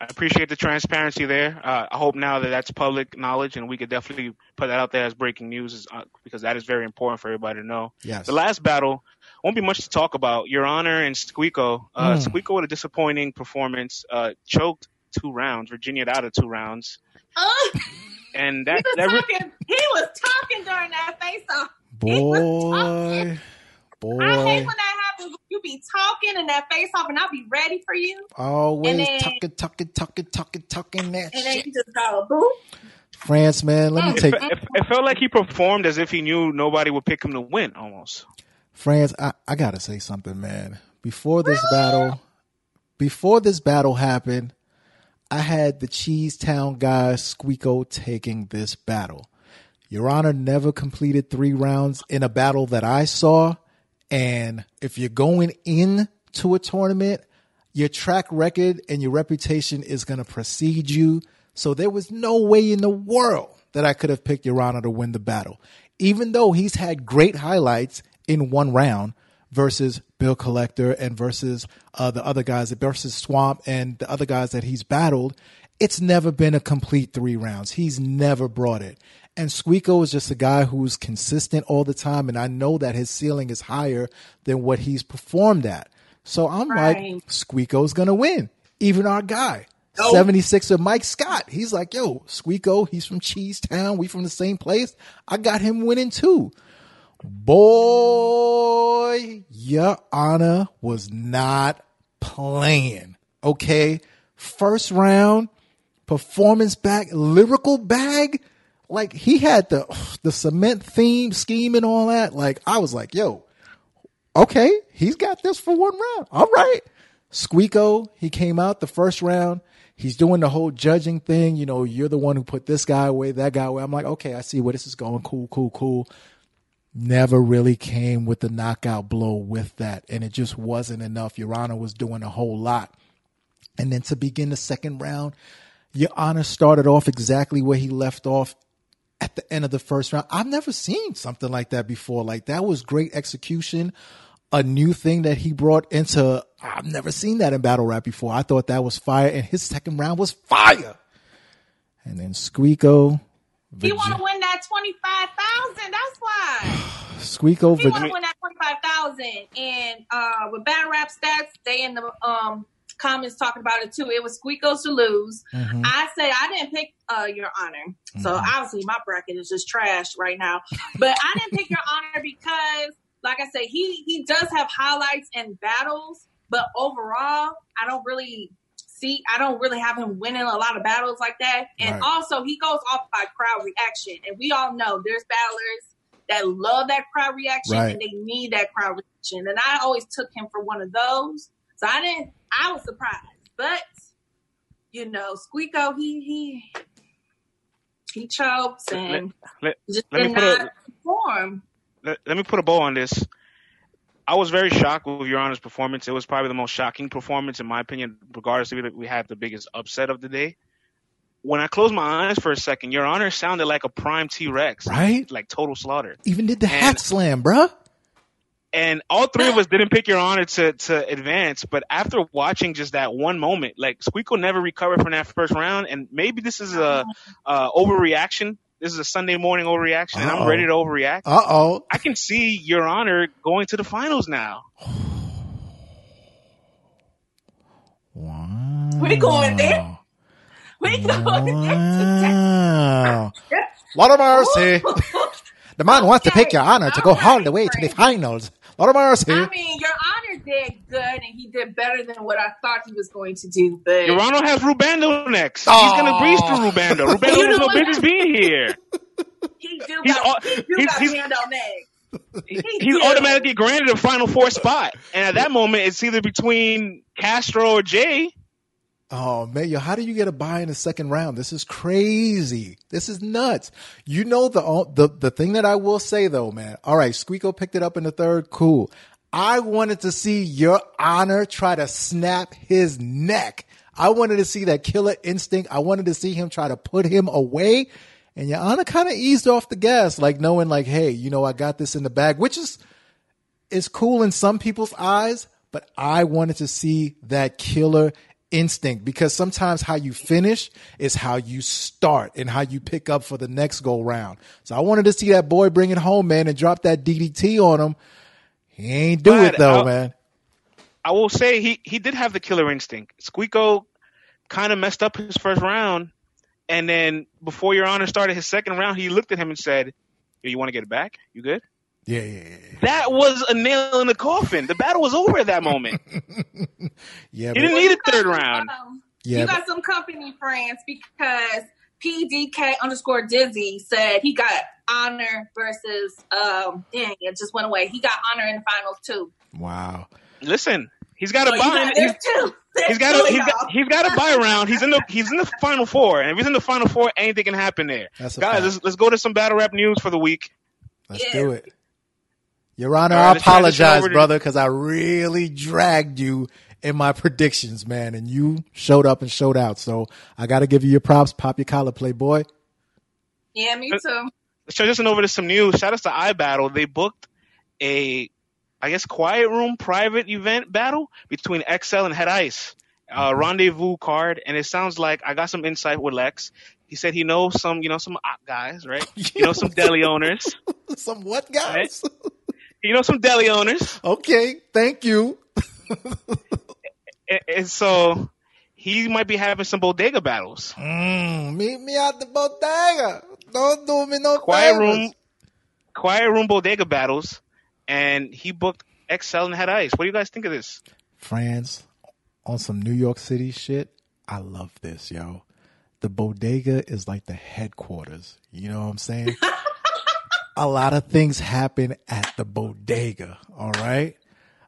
I appreciate the transparency there. Uh, I hope now that that's public knowledge, and we could definitely put that out there as breaking news, is, uh, because that is very important for everybody to know. Yes. The last battle won't be much to talk about. Your Honor and Squeako. Uh, Mm. Squeako with a disappointing performance, uh, choked two rounds. Virginia out of two rounds, Uh, *laughs* and he that was that re- talking. He was talking during that face off. He was Boy, boy. I hate when that happens. You be talking and that face off, and I'll be ready for you, Always And then- talking, talking, talking, talking, talking that and then shit. you just go boop. France, man, let me take it, it felt like he performed as if he knew nobody would pick him to win, almost. France. I, I gotta say something, man. Before this battle, before this battle happened, I had the Cheese Town guy Squeako taking this battle. Your Honor never completed three rounds in a battle that I saw. And if you're going into a tournament, your track record and your reputation is going to precede you. So there was no way in the world that I could have picked Your Honor to win the battle. Even though he's had great highlights in one round versus Bill Collector and versus uh, the other guys, versus Swamp and the other guys that he's battled, it's never been a complete three rounds. He's never brought it. And Squeako is just a guy who's consistent all the time. And I know that his ceiling is higher than what he's performed at. So I'm like, Right. Squeako's going to win. Even our guy, Nope. 76 of Mike Scott. He's like, yo, Squeako, he's from Cheese Town. We from the same place. I got him winning too. Boy, your honor was not playing. Okay. First round, performance bag, lyrical bag. Like he had the the cement theme scheme and all that. Like I was like, yo, okay, he's got this for one round. All right. Squeako, he came out the first round. He's doing the whole judging thing. You know, you're the one who put this guy away, that guy away. I'm like, okay, I see where this is going. Cool, cool, cool. Never really came with the knockout blow with that. And it just wasn't enough. Your Honor was doing a whole lot. And then to begin the second round, Your Honor started off exactly where he left off at the end of the first round. I've never seen something like that before. Like that was great execution, a new thing that he brought into. I've never seen that in battle rap before. I thought that was fire, and his second round was fire. And then Squeako, He Virgi- want to win that that twenty five thousand. That's why. Squeako. He to win that twenty five thousand. And uh, with battle rap stats, they in the um comments talking about it too. It was Squeako's to lose. Mhm. I say I didn't pick uh, Your Honor. So Mhm. obviously my bracket is just trash right now. *laughs* But I didn't pick Your Honor because, like I say, he he does have highlights and battles, but overall, I don't really see. I don't really have him winning a lot of battles like that. And Right. also, he goes off by crowd reaction, and we all know there's battlers that love that crowd reaction Right. and they need that crowd reaction. And I always took him for one of those. So I didn't. I was surprised, but you know, Squeako, he he he chokes and let- just let me did put a- not perform. let, let me put a bow on this. I was very shocked with Your Honor's performance. It was probably the most shocking performance, in my opinion, regardless if we had the biggest upset of the day. When I closed my eyes for a second, Your Honor sounded like a prime T Rex, Right? like total slaughter. Even did the And- hat slam, bruh. And all three of us didn't pick Your Honor to, to advance, but after watching just that one moment, like Squeako never recovered from that first round, and maybe this is a, a overreaction. This is a Sunday morning overreaction, and Uh-oh. I'm ready to overreact. Uh oh. I can see Your Honor going to the finals now. *sighs* Wow. We going there? We going there today. Wow. Lot of mercy. *laughs* The man wants to pick your honor to go all all right, the way to the Frank. finals. Lot of mercy. I mean, Your Honor did good, and he did better than what I thought he was going to do. But Your Honor has Rubando next. Oh. He's gonna breeze through Rubando. *laughs* Rubando You has know no what? business being here. he do He's got au- he do he's- got he's- hand on neck. He He's automatically granted a Final Four spot, and at that moment, it's either between Castro or Jay. Oh man, yo, how do you get a buy in the second round? This is crazy. This is nuts. You know the the the thing that I will say though, man. All right, Squeako picked it up in the third. Cool. I wanted to see your honor try to snap his neck. I wanted to see that killer instinct. I wanted to see him try to put him away. And your honor kind of eased off the gas, like knowing like, hey, you know, I got this in the bag, which is is cool in some people's eyes, but I wanted to see that killer instinct because sometimes how you finish is how you start and how you pick up for the next go round. So I wanted to see that boy bring it home, man, and drop that DDT on him. He ain't do it though, I'll- man. I will say he he did have the killer instinct. Squeako kind of messed up his first round, and then before Your Honor started his second round, he looked at him and said, "Yo, "You want to get it back? You good?" Yeah, yeah, yeah, yeah. That was a nail in the coffin. The battle was over at that moment. *laughs* Yeah, He didn't Well, need a third round. um, yeah, you but- got some company friends because PDK underscore Dizzy said he got honor versus um dang it just went away. He got honor in the finals too. wow. Listen, he's got a you buy. got, He's, there's two. There's he's got a of he's y'all. got, he's got a buy round. He's in the he's in the final four, and if he's in the final four, anything can happen there. That's Guys, let's, let's go to some battle rap news for the week. Let's Yeah. do it. Your Honor, All right, I apologize, brother, because I really dragged you in my predictions, man, and you showed up and showed out. So I got to give you your props. Pop your collar, playboy. Yeah, me too. Let's transition over to some news. Shout out to iBattle. They booked a, I guess, quiet room private event battle between XL and Head Ice. Uh, rendezvous card, and it sounds like I got some insight with Lex. He said he knows some, you know, some op guys, right? *laughs* You know, some deli owners. *laughs* Some what, guys? You know, some deli owners. okay, thank you. *laughs* And, and so he might be having some bodega battles. Mm, meet me at the bodega. Don't do me no Quiet favors. room, quiet room bodega battles, and he booked XL and Head Ice. What do you guys think of this? France on some New York City shit. I love this, yo. The bodega is like the headquarters. You know what I'm saying? *laughs* a lot of things happen at the bodega, all right?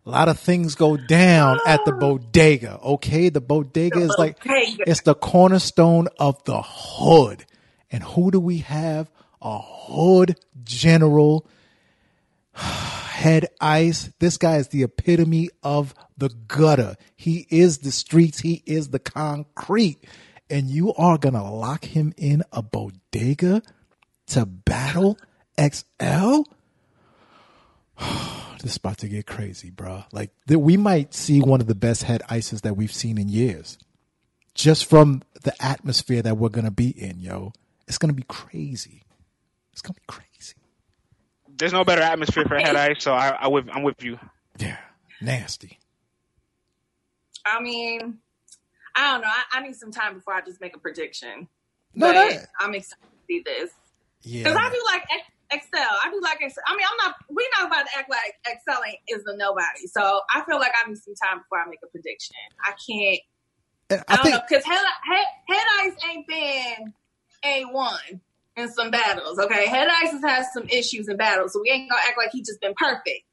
A lot of things go down at the bodega, okay? The bodega is like it's the cornerstone of the hood. And who do we have? A hood general *sighs* head ice. This guy is the epitome of the gutter. He is the streets. He is the concrete. And you are going to lock him in a bodega to battle XL? *sighs* this is about to get crazy, bro. Like, th- we might see one of the best head ices that we've seen in years just from the atmosphere that we're going to be in, yo. It's going to be crazy. It's gonna be crazy. There's no better atmosphere for head ice, so I, I with, I'm with you. Yeah, nasty. I mean, I don't know. I, I need some time before I just make a prediction. No, but that- I'm excited to see this Yeah, because I do like X- XL. I do like XL. I mean, I'm not. We're not about to act like excelling is the nobody. So I feel like I need some time before I make a prediction. I can't. And I, I don't think know because head, head head ice ain't been a one in some battles. Okay, head ice has had some issues in battles, so we ain't gonna act like he just been perfect.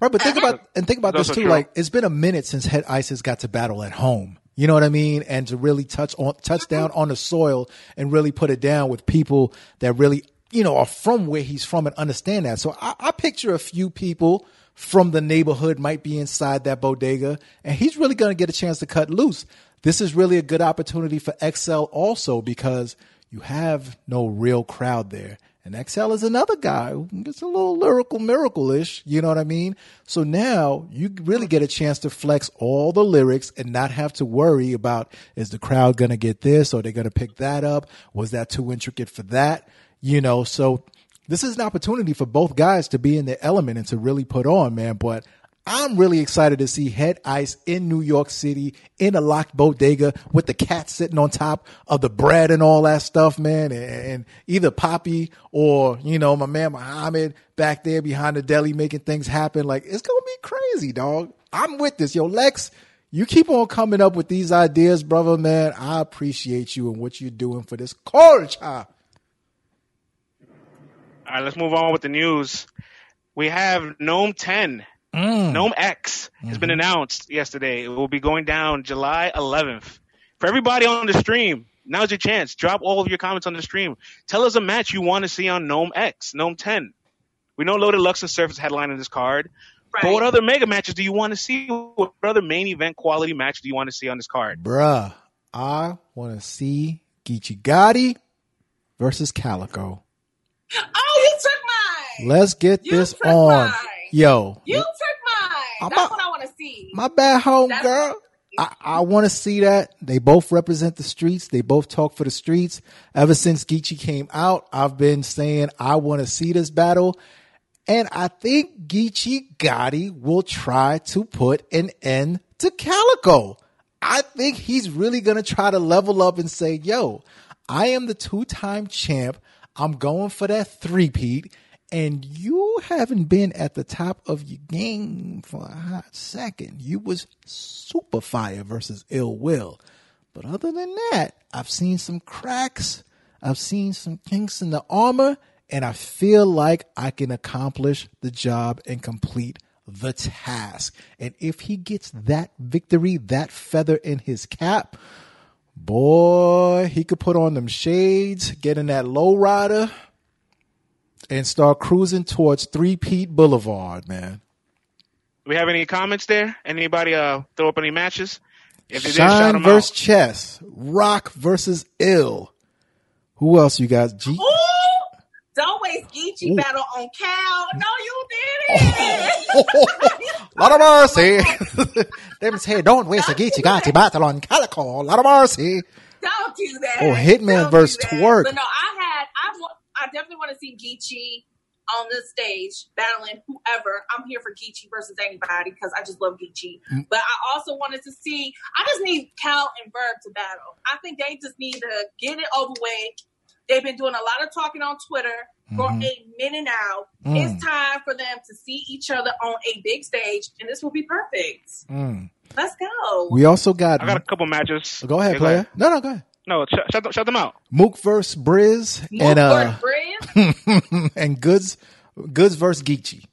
Right, but think uh-huh. about and think about That's this too. true. Like it's been a minute since Head Ice has got to battle at home. You know what I mean? And to really touch on touch down on the soil and really put it down with people that really you know are from where he's from and understand that. So I, I picture a few people from the neighborhood might be inside that bodega, and he's really going to get a chance to cut loose. This is really a good opportunity for XL also because you have no real crowd there. And XL is another guy who gets a little lyrical miracle ish. You know what I mean? So now you really get a chance to flex all the lyrics and not have to worry about is the crowd going to get this or they're going to pick that up? Was that too intricate for that? You know, so this is an opportunity for both guys to be in their element and to really put on, man. But I'm really excited to see Head Ice in New York City in a locked bodega with the cat sitting on top of the bread and all that stuff, man. And, and either Poppy or, you know, my man Muhammad back there behind the deli making things happen. Like, it's going to be crazy, dog. I'm with this. Yo, Lex, you keep on coming up with these ideas, brother, man. I appreciate you and what you're doing for this culture. All right, let's move on with the news. We have NOME 10, Mm. NOME X has been announced yesterday. It will be going down July 11th. For everybody on the stream, now's your chance. Drop all of your comments on the stream. Tell us a match you want to see on NOME X, NOME 10. We know Loaded Lux and Surf is headlining this card. Right. But what other mega matches do you want to see? What other main event quality match do you want to see on this card? Bruh, I want to see Geechee Gotti versus Calicoe. Oh, you took mine. Let's get You this on. mine. Yo, you took mine. I'm That's not- what I want to see. my bad home That's girl. I, I want to see that. They both represent the streets. They both talk for the streets. Ever since Geechee came out, I've been saying I want to see this battle. And I think Geechee Gotti will try to put an end to Calicoe. I think he's really going to try to level up and say, yo, I am the two time champ. I'm going for that three Pete. And you haven't been at the top of your game for a hot second. You was super fire versus ill will. But other than that, I've seen some cracks. I've seen some kinks in the armor, and I feel like I can accomplish the job and complete the task. And if he gets that victory, that feather in his cap, boy, he could put on them shades, get in that low rider, and start cruising towards Three Pete Boulevard, man. Do we have any comments there? Anybody uh, throw up any matches? If they did, shout Shine 'em versus out. Chess, Rock versus Ill. Who else you guys? G- Ooh, don't waste Geechee Ooh. battle on Cal. *laughs* No, you didn't. *laughs* Lot of mercy. *laughs* Them say, don't waste a Geechee Gotti battle on Calicoe. Lot of mercy. Don't do that. Oh, Hitman Don't versus. Twerk. But no, I had, I, wa- I definitely want to see Geechee on the stage battling whoever. I'm here for Geechee versus anybody because I just love Geechee. Mm. But I also wanted to see, I just need Cal and Verb to battle. I think they just need to get it over with. They've been doing a lot of talking on Twitter for Mhm. a minute now. Mm. It's time for them to see each other on a big stage, and this will be perfect. Mm. Let's go. We also got. I got a couple matches. go ahead, Yeah, player. No, no, go ahead. No, sh- shut, them, shut them out. Mook versus Briz and uh Briz. *laughs* and Goodz Goodz versus Geechee.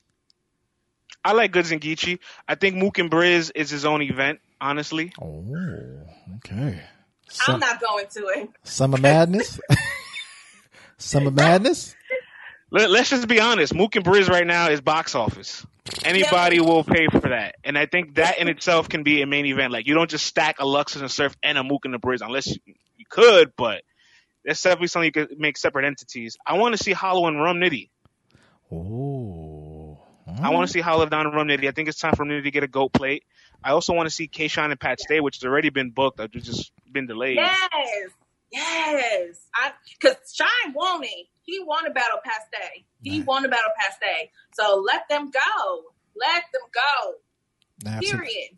I like Goodz and Geechee. I think Mook and Briz is his own event, honestly. Oh, okay. I'm not going to it. Summer Madness. *laughs* Summer Madness. Let, let's just be honest. Mook and Briz right now is box office. Anybody will pay for that. And I think that in itself can be a main event. Like, you don't just stack a Luxus and Surf and a Mook and a Briz unless you, you could, but that's definitely something you could make separate entities. I want to see Hollow and Rum Nitty. Oh. I want to see Hollow Down and Rum Nitty. I think it's time for Nitty to get a goat plate. I also want to see K-Shine and Pat Stay, which has already been booked. I've just been delayed. Yes. Yes, I because Shine won it. He won a battle past day. He Right. won a battle past day. So let them go. Let them go. Absolutely. Period.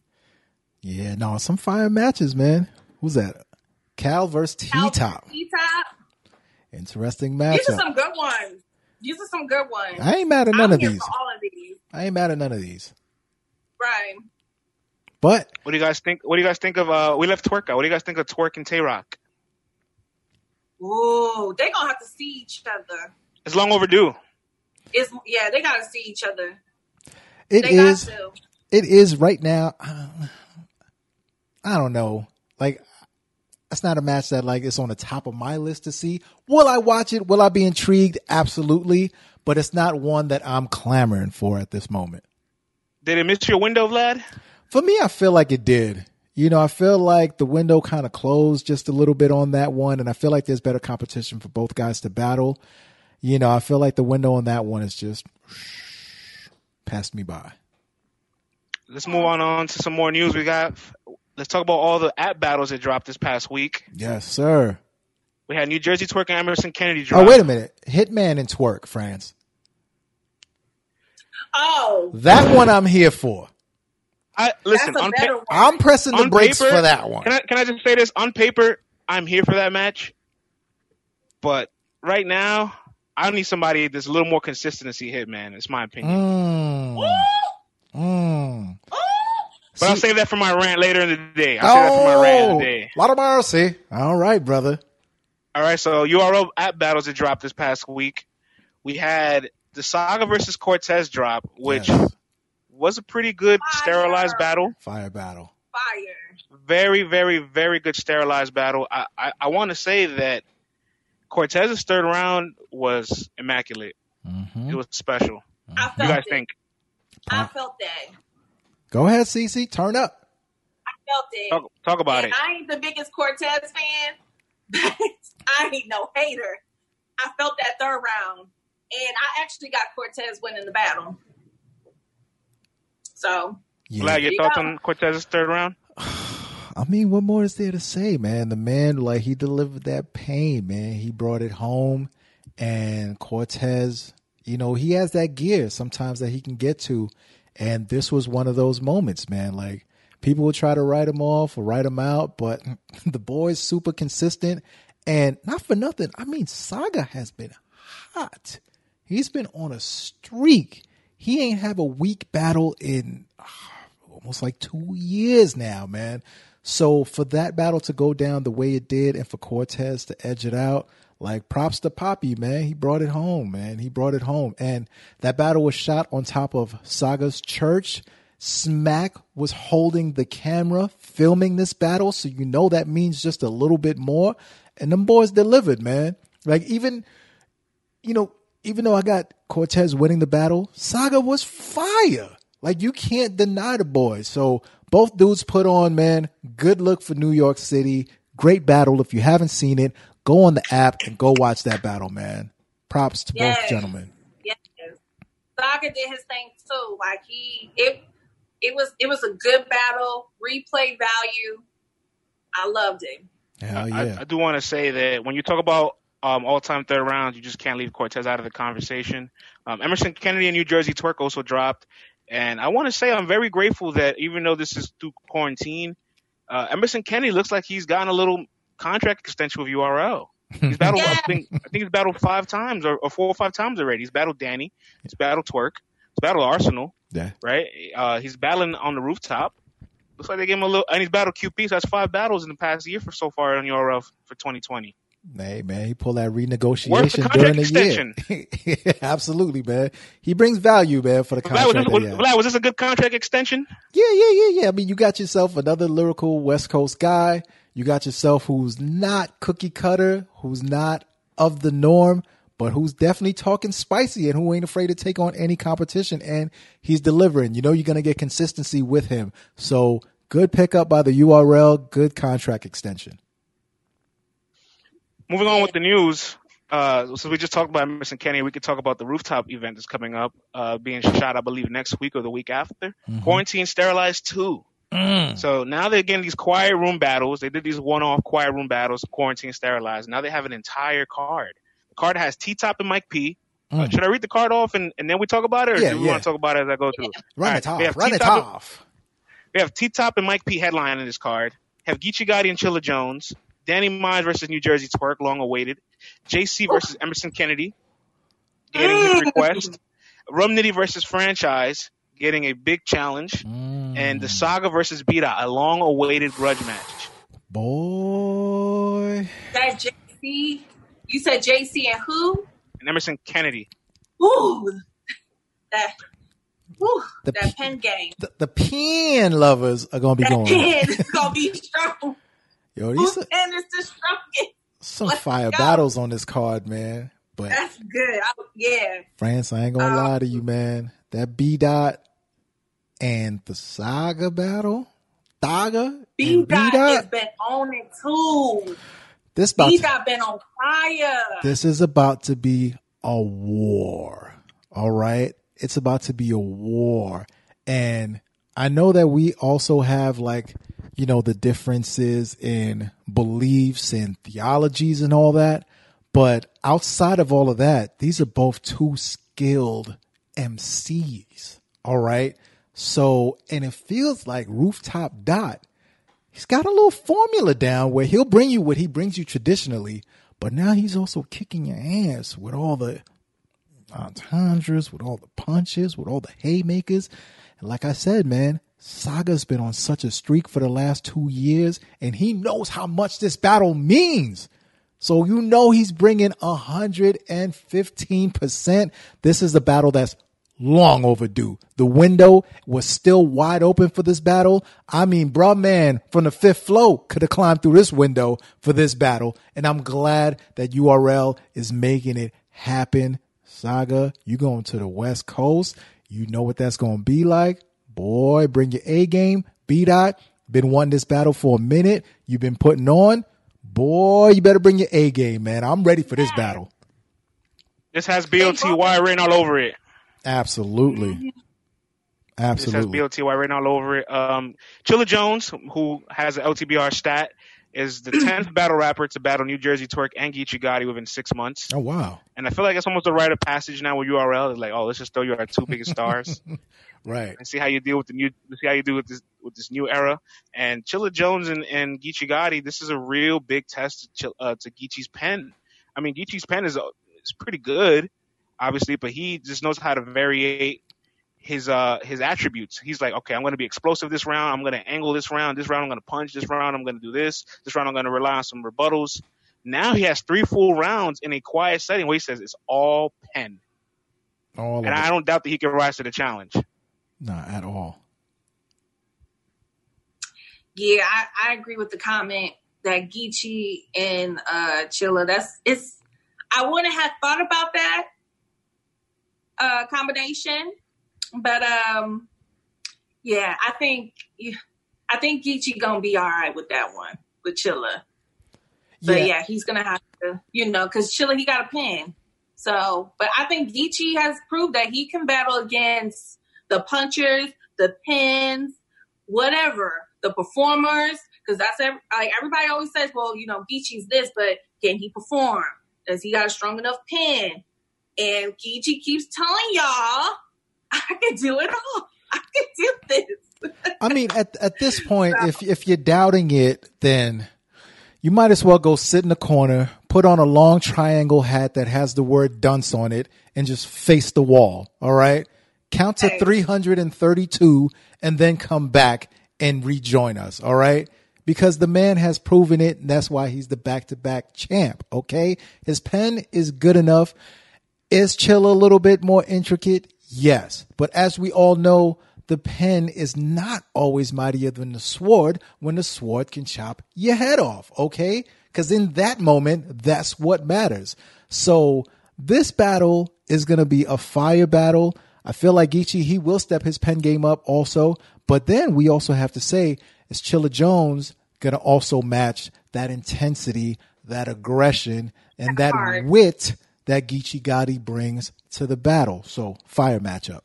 Yeah, no, some fire matches, man. Who's that? Cal versus T Top. T top. Interesting match. These are some good ones. These are some good ones. I ain't mad at none I'm of here these. for all of these. I ain't mad at none of these. Right. But What do you guys think? What do you guys think of? Uh, we left Twerk out. What do you guys think of Twerk and Tay Roc? Ooh, they gonna have to see each other. It's long overdue. It's yeah, they gotta see each other. It they is. It is right now. uh, I don't know. Like, that's not a match that like it's on the top of my list to see. Will I watch it? Will I be intrigued? Absolutely. But it's not one that I'm clamoring for at this moment. Did it miss your window, Vlad? For me, I feel like it did. You know, I feel like the window kind of closed just a little bit on that one, and I feel like there's better competition for both guys to battle. You know, I feel like the window on that one is just passed me by. Let's move on on to some more news. We got. Let's talk about all the app battles that dropped this past week. Yes, sir. We had New Jersey Twerk and Emerson Kennedy drop. Oh, wait a minute. Hitman and Twerk, France. Oh, That one I'm here for. I, listen, that's a on, better pa- one. I'm pressing the On brakes paper, for that one. can I can I just say this? On paper, I'm here for that match, but right now, I need somebody that's a little more consistency. Hit man, It's my opinion. Mm. Mm. But I'll See- save that for my rant later in the day. I'll save that for my rant in the day. A lot of mercy. All right, brother. All right, so URL app battles that dropped this past week. We had the Saga versus Cortez drop, which Yes. Was a pretty good Fire. sterilized battle. Fire battle. fire. Very, very, very good sterilized battle. I, I, I want to say that Cortez's third round was immaculate. hmm It was special. I You guys it. think? I felt that. Go ahead, CC. Turn up. I felt it. Talk, talk about and it. I ain't the biggest Cortez fan, *laughs* but I ain't no hater. I felt that third round, and I actually got Cortez winning the battle. So Yeah. Vlad, your thoughts on Cortez's third round? *sighs* I mean, what more is there to say, man? The man, like, he delivered that pain, man. He brought it home. And Cortez, you know, he has that gear sometimes that he can get to. And this was one of those moments, man. Like, people will try to write him off or write him out, but *laughs* the boy's super consistent. And not for nothing, I mean, Saga has been hot. He's been on a streak. He ain't have a weak battle in *sighs* almost like two years now, man. So for that battle to go down the way it did and for Cortez to edge it out, like props to Poppy, man. He brought it home, man. He brought it home. And that battle was shot on top of Saga's church. Smack was holding the camera, filming this battle. So you know that means just a little bit more. And them boys delivered, man. Like even, you know, even though I got Cortez winning the battle, Saga was fire. Like you can't deny the boys. So both dudes put on, man. Good look for New York City. Great battle. If you haven't seen it, go on the app and go watch that battle, man. Props to both gentlemen. yes, Saga did his thing too. Like he, it, it was, it was a good battle. Replay value. I loved it. Hell I, yeah. I do want to say that when you talk about um, all-time third round. you just can't leave Cortez out of the conversation. Um, Emerson Kennedy and New Jersey Twerk also dropped, and I want to say I'm very grateful that even though this is through quarantine, uh, Emerson Kennedy looks like he's gotten a little contract extension with URL. He's battled, I *laughs* think, I think he's battled five times or, or four or five times already. He's battled Danny, he's battled Twerk, he's battled Arsonal, yeah. right? Uh, he's battling on the rooftop. Looks like they gave him a little, and he's battled QP. So that's five battles in the past year for so far on URL for 2020. Hey man, he pulled that renegotiation during the extension. year. *laughs* Absolutely, man. He brings value, man, for the Vlad, was contract. this, was, that he has. Vlad, was this a good contract extension? Yeah, yeah, yeah, yeah. I mean, you got yourself another lyrical West Coast guy. You got yourself who's not cookie cutter, who's not of the norm, but who's definitely talking spicy and who ain't afraid to take on any competition. And he's delivering. You know, you're going to get consistency with him. So good pickup by the URL, good contract extension. Moving on with the news. Uh, so we just talked about Emerson Kenny. We could talk about the rooftop event that's coming up, uh, being shot, I believe, next week or the week after. Mm-hmm. Quarantine Sterilized 2. Mm. So now they're getting these quiet room battles. They did these one-off quiet room battles, quarantine sterilized. Now they have an entire card. The card has T Top and Mike P. Uh, Mm. should I read the card off and, and then we talk about it, or Yeah, do we yeah. want to talk about it as I go through? Run All it right, we have off. Run T-Top- off. We have T Top and Mike P headline in this card. Have Geechee Gotti and Chilla Jones. Danny Myers versus New Jersey Twerk, long awaited. JC versus Emerson Kennedy, getting his request. Rum Nitty versus Franchise, getting a big challenge. Mm. And the Saga versus B Dot, a long awaited grudge match. boy. That JC, you said JC and who? And Emerson Kennedy. Ooh, that, ooh, The that P- pen game. The, the pen lovers are gonna be That going. pen is gonna be *laughs* strong. Yo, these are some Let's fire go. battles on this card, man. But That's good. I, yeah, France, I ain't gonna Um, lie to you, man. That B dot and the Saga battle, Saga B dot has been on it too. This about B dot been on fire. this is about to be a war. All right. It's about to be a war. And I know that we also have like, you know, the differences in beliefs and theologies and all that. But outside of all of that, these are both two skilled MCs. All right. So, and it feels like Rooftop Dot he's got a little formula down where he'll bring you what he brings you traditionally, but now he's also kicking your ass with all the entendres, with all the punches, with all the haymakers. And like I said, man, Saga's been on such a streak for the last two years, and he knows how much this battle means. So you know he's bringing 115%. This is a battle that's long overdue. The window was still wide open for this battle. I mean, bruh man from the fifth floor could have climbed through this window for this battle. And I'm glad that URL is making it happen. Saga, you going to the West Coast. You know what that's going to be like. Boy, bring your A game. B dot, been wanting this battle for a minute. You've been putting on. Boy, you better bring your A game, man. I'm ready for this battle. This has BOTY written all over it. Absolutely. Absolutely. This has Absolutely. BOTY written all over it. Um, Chilla Jones, who has an LTBR stat, is the 10th battle rapper to battle New Jersey Twerk and Geechee Gotti within six months. Oh, wow. And I feel like it's almost a rite of passage now with URL. It's like, oh, let's just throw you our two biggest *laughs* stars Right. and see how you deal with the new, see how you do with this with this new era. And Chilla Jones and, and Geechee Gotti, this is a real big test to, uh, to Geechee's pen. I mean, Geechee's pen is uh, is pretty good, obviously, but he just knows how to variate his uh his attributes. He's like, okay, I'm going to be explosive this round. I'm going to angle this round. This round I'm going to punch. This round I'm going to do this. This round I'm going to rely on some rebuttals. Now he has three full rounds in a quiet setting where he says it's all pen, All and I it. don't doubt that he can rise to the challenge. Not at all. Yeah, I, I agree with the comment that Geechee and uh Chilla. That's it's. I wouldn't have thought about that uh combination, but um, yeah, I think I think Geechee gonna be all right with that one with Chilla. But yeah, he's gonna have to, you know, because Chilla he got a pin. So, but I think Geechee has proved that he can battle against the punchers, the pins, whatever, the performers. Because that's every, like everybody always says, well, you know, Geechee's this, but can he perform? Does he got a strong enough pin? And Geechee keeps telling y'all, I can do it all. I can do this. I mean, at at this point, if if you're doubting it, then you might as well go sit in the corner, put on a long triangle hat that has the word dunce on it, and just face the wall. All right. Count to Hey. 332 and then come back and rejoin us. All right. Because the man has proven it, and that's why he's the back to back champ. Okay. His pen is good enough. Is Chill a little bit more intricate? Yes. But as we all know, the pen is not always mightier than the sword when the sword can chop your head off, okay? Because in that moment, that's what matters. So this battle is going to be a fire battle. I feel like Ichi, he will step his pen game up also. But then we also have to say, is Chilla Jones going to also match that intensity, that aggression, and that Hard. wit that Geechee Gotti brings to the battle? So fire matchup.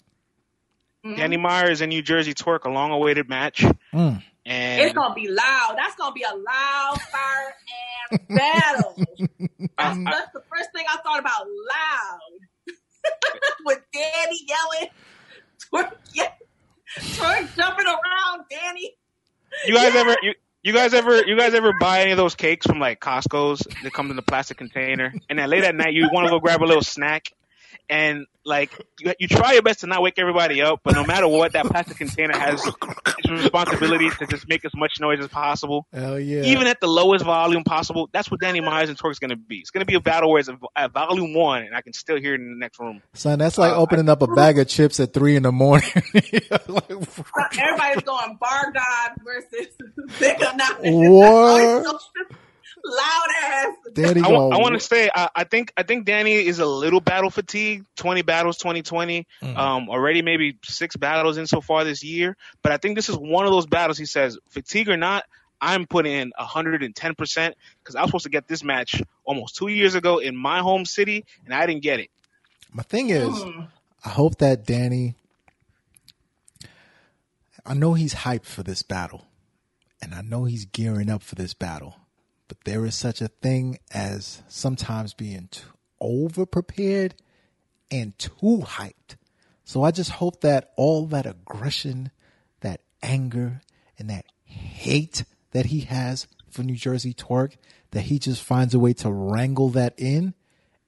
Mhm. Danny Myers and New Jersey Twerk, a long awaited match. Mm. And It's gonna be loud. That's gonna be a loud fire ass *laughs* battle. That's, that's the first thing I thought about. Loud. *laughs* With Danny yelling, twerk, yeah, twerk jumping around, Danny. you guys ever you, you guys ever you guys ever buy any of those cakes from like Costco's that come in the plastic container and then late at night you want to go grab a little snack and like you, you try your best to not wake everybody up but no matter what that plastic container has its responsibility to just make as much noise as possible Hell yeah. even at the lowest volume possible that's what Danny Myers and Twerk's gonna be it's gonna be a battle where it's at volume one and I can still hear it in the next room Son, that's like Uh, opening up a bag of chips at three in the morning. Like, *laughs* Everybody's going Bar God versus *laughs* Big or Not. What? Loud ass. Danny I, going, want to say I, I think I think Danny is a little battle fatigued. Twenty battles, 2020. Mm. Um, already maybe six battles in so far this year. But I think this is one of those battles. He says, fatigue or not, I'm putting in 110 percent because I was supposed to get this match almost two years ago in my home city, and I didn't get it. My thing is, Mm. I hope that Danny. I know he's hyped for this battle, and I know he's gearing up for this battle. But there is such a thing as sometimes being over prepared and too hyped. So I just hope that all that aggression, that anger, and that hate that he has for New Jersey Twerk, that he just finds a way to wrangle that in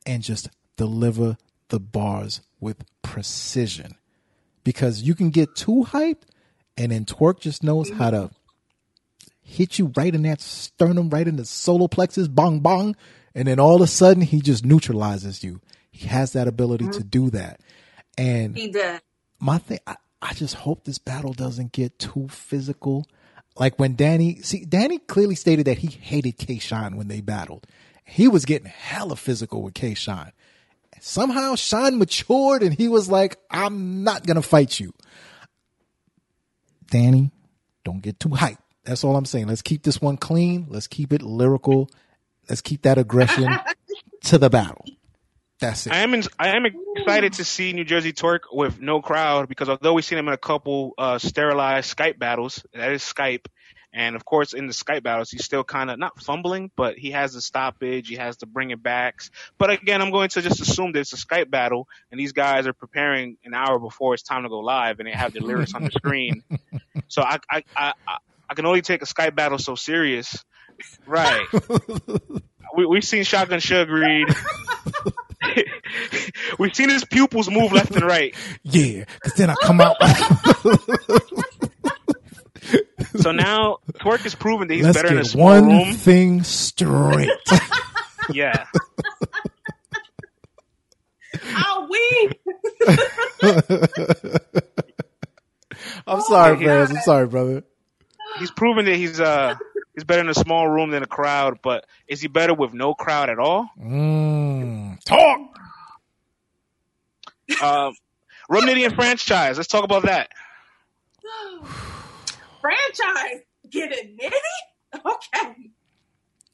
and just deliver the bars with precision. Because you can get too hyped, and then Twerk just knows how to hit you right in that sternum, right in the solar plexus, bong bong, and then all of a sudden he just neutralizes you. He has that ability to mm-hmm. do that. And He my thing, I, I just hope this battle doesn't get too physical. Like when Danny, see, Danny clearly stated that he hated K Shine when they battled. He was getting hella physical with K Shine. Somehow Shine matured and he was like, I'm not going to fight you. Danny, don't get too hyped. That's all I'm saying. Let's keep this one clean. Let's keep it lyrical. Let's keep that aggression *laughs* to the battle. That's it. I am in, I am excited to see New Jersey Twerk with no crowd because although we've seen him in a couple uh, sterilized Skype battles, that is Skype, and of course in the Skype battles he's still kind of not fumbling, but he has the stoppage, he has to bring it back. But again, I'm going to just assume that it's a Skype battle and these guys are preparing an hour before it's time to go live and they have the lyrics on the screen. *laughs* So I I, I I I can only take a Skype battle so serious, right? *laughs* we, we've seen Shotgun Shug read. *laughs* We've seen his pupils move left and right. Yeah, because then I come out. *laughs* So now Twerk has proven that he's Let's better in a get small one room. thing straight. Yeah. Oh, we. I'm sorry, oh my friends. God. I'm sorry, brother. He's proven that he's uh he's better in a small room than a crowd, but is he better with no crowd at all? Mm, talk. Um Rum Nitty and franchise. Let's talk about that. *sighs* Franchise getting nitty? Okay.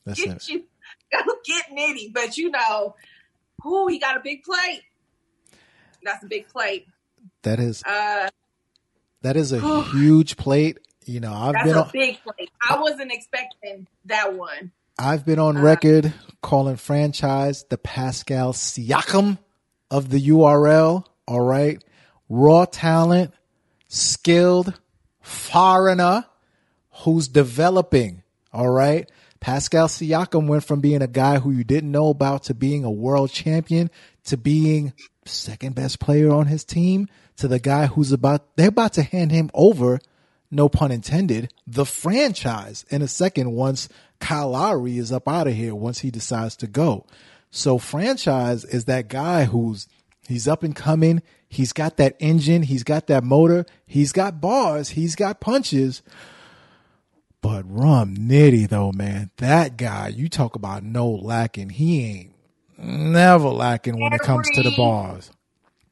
That's Get you gotta get nitty. But you know, who he got a big plate. That's a big plate. that is Uh that is a *sighs* huge plate. You know, I've that's been a on, big plate. I wasn't expecting that one. I've been on uh, record calling franchise the Pascal Siakam of the URL. All right, raw talent, skilled foreigner who's developing. All right. Pascal Siakam went from being a guy who you didn't know about to being a world champion to being second best player on his team to the guy who's about, they're about to hand him over, no pun intended, the franchise in a second once Kyle Lowry is up out of here, once he decides to go. So franchise is that guy who's, he's up and coming. He's got that engine. He's got that motor. He's got bars. He's got punches. But Rum Nitty though, man, that guy, you talk about no lacking. He ain't never lacking when it comes to the bars.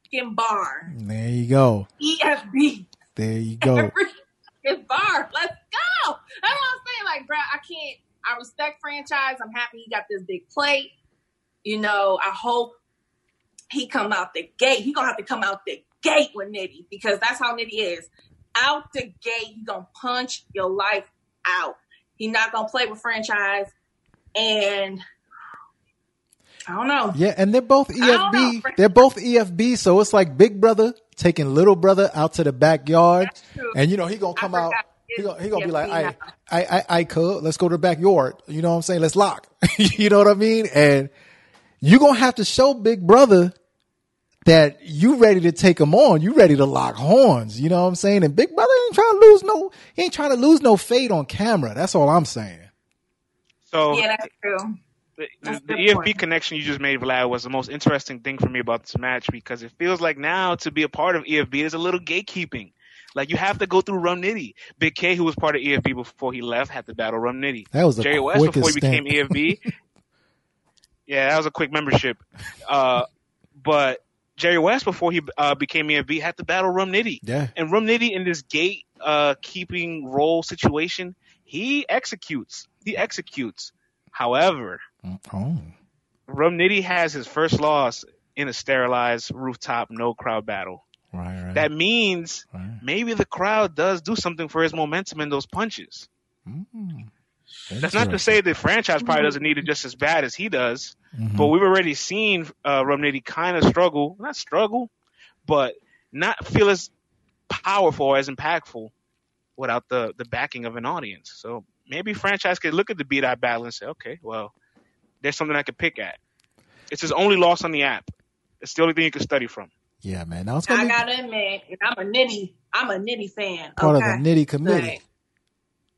Fucking bar. There you go. EFB. There you go. Every fucking bar. Let's go. That's what I'm saying. Like, bro, I can't. I respect franchise. I'm happy he got this big plate. You know, I hope he come out the gate. He gonna have to come out the gate with Nitty because that's how Nitty is. Out the gate, he gonna punch your life out. He not gonna play with franchise, and I don't know. Yeah, and they're both. EFB. They're both EFB, so it's like Big Brother taking little brother out to the backyard, and you know he gonna come out. He gonna, he gonna be like, I. I, I, I, could let's go to the backyard. You know what I'm saying? Let's lock. *laughs* you know what I mean? And you gonna have to show Big Brother that you ready to take him on. You ready to lock horns. You know what I'm saying? And Big Brother ain't trying to lose no. He ain't trying to lose no fade on camera. That's all I'm saying. So Yeah, that's true. The, the, the EFB point. connection you just made, Vlad, was the most interesting thing for me about this match because it feels like now to be a part of EFB is a little gatekeeping. Like you have to go through Rum Nitty. Big K, who was part of EFB before he left, had to battle Rum Nitty. That was the Jerry Wess before he became stamp. EFB. *laughs* yeah, that was a quick membership. Uh, but Jerry Wess before he uh, became EFB had to battle Rum Nitty. Yeah. And Rum Nitty in this gate uh, keeping role situation, he executes. He executes. However, Oh. Rum Nitty has his first loss in a sterilized rooftop no crowd battle. Right. Right. That means right. maybe the crowd does do something for his momentum in those punches. Mm. That's not to say the franchise probably doesn't need it just as bad as he does, Mhm. but we've already seen uh, Rum Nitty kind of struggle, not struggle, but not feel as powerful or as impactful without the, the backing of an audience. So maybe franchise could look at the B Dot battle and say, okay, well, there's something I could pick at. It's his only loss on the app. It's the only thing you can study from. Yeah, man. Now it's gonna I be gotta admit, I'm a Nitty. I'm a Nitty fan. part okay? of the nitty committee. Right.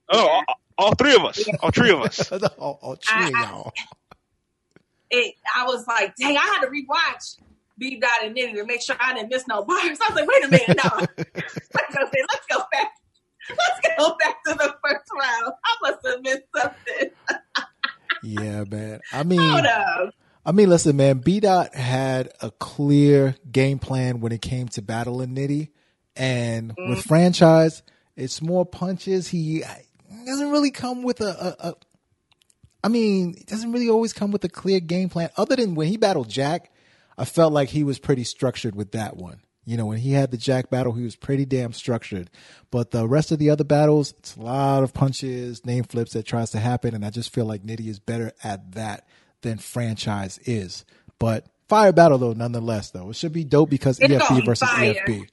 Oh, all, all three of us, all three of us. *laughs* oh, cheer, I- I- y'all. It, I was like, dang, I had to rewatch B Dot and Nitty to make sure I didn't miss no bars. I was like, wait a minute, no. *laughs* let's go. Let's go back. Let's go back to the first round. I must have missed something. *laughs* Yeah, man. I *laughs* mean, Hold up. I mean, listen, man. B Dot had a clear game plan when it came to battling Nitty, and Mm. with franchise, it's more punches. He doesn't really come with a, a, a. I mean, it doesn't really always come with a clear game plan. Other than when he battled Jack, I felt like he was pretty structured with that one. You know, when he had the Jack battle, he was pretty damn structured. But the rest of the other battles, it's a lot of punches, name flips that tries to happen, and I just feel like Nitty is better at that than franchise is. But fire battle though, nonetheless though, it should be dope because It's EFB be versus fire. EFB.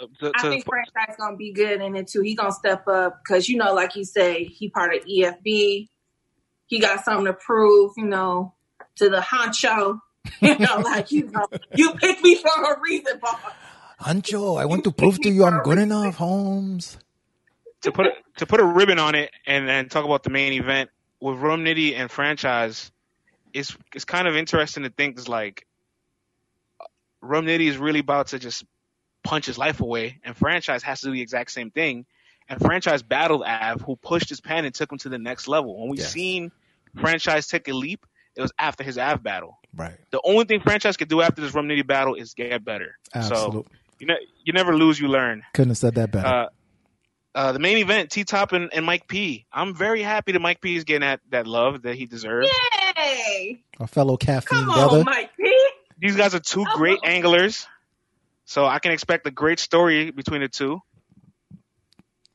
Uh, to- I think franchise gonna be good in it too. He gonna step up because you know, like you say, he part of EFB. He got something to prove, you know, to the honcho. *laughs* You know, like you know, you picked me for a reason, boss. Huncho, I want to prove to you I'm good enough, Holmes. to put a, to put a ribbon on it and then talk about the main event with Rum Nitty and franchise, it's it's kind of interesting to think is like Rum Nitty is really about to just punch his life away, and franchise has to do the exact same thing. And franchise battled Av, who pushed his pen and took him to the next level. When we Yes. seen mm. franchise take a leap, it was after his Av battle. Right. The only thing franchise could do after this Rum Nitty battle is get better. So Absolutely. you know, you never lose, you learn. Couldn't have said that better. Uh, uh, the main event, T Top and, and Mike P. I'm very happy that Mike P is getting that, that love that he deserves. Yay! Our fellow caffeine Come brother. on, Mike P. These guys are two great anglers, so I can expect a great story between the two.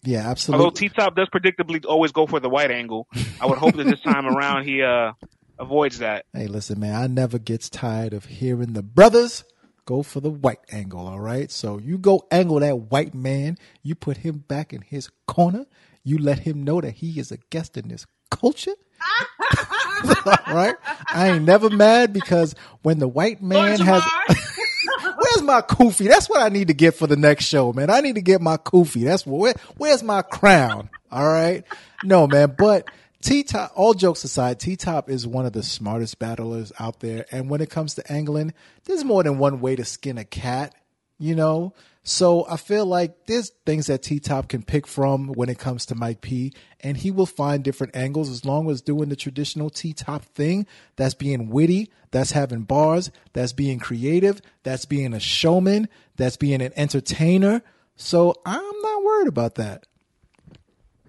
Yeah, absolutely. Although. T Top does predictably always go for the white angle, I would hope that this time *laughs* around he uh, avoids that. Hey, listen, man, I never gets tired of hearing the brothers go for the white angle, all right? So you go angle that white man, you put him back in his corner, you let him know that he is a guest in this culture. *laughs* *laughs* all right? I ain't never mad because when the white man Lord has *laughs* Where's my kufi? That's what I need to get for the next show, man. I need to get my kufi. That's where, where's my crown? All right. No, man, but T Top, all jokes aside, T Top is one of the smartest battlers out there. And when it comes to angling, there's more than one way to skin a cat, you know? So I feel like there's things that T Top can pick from when it comes to Mike P, and he will find different angles as long as doing the traditional T Top thing. That's being witty, that's having bars, that's being creative, that's being a showman, that's being an entertainer. So I'm not worried about that.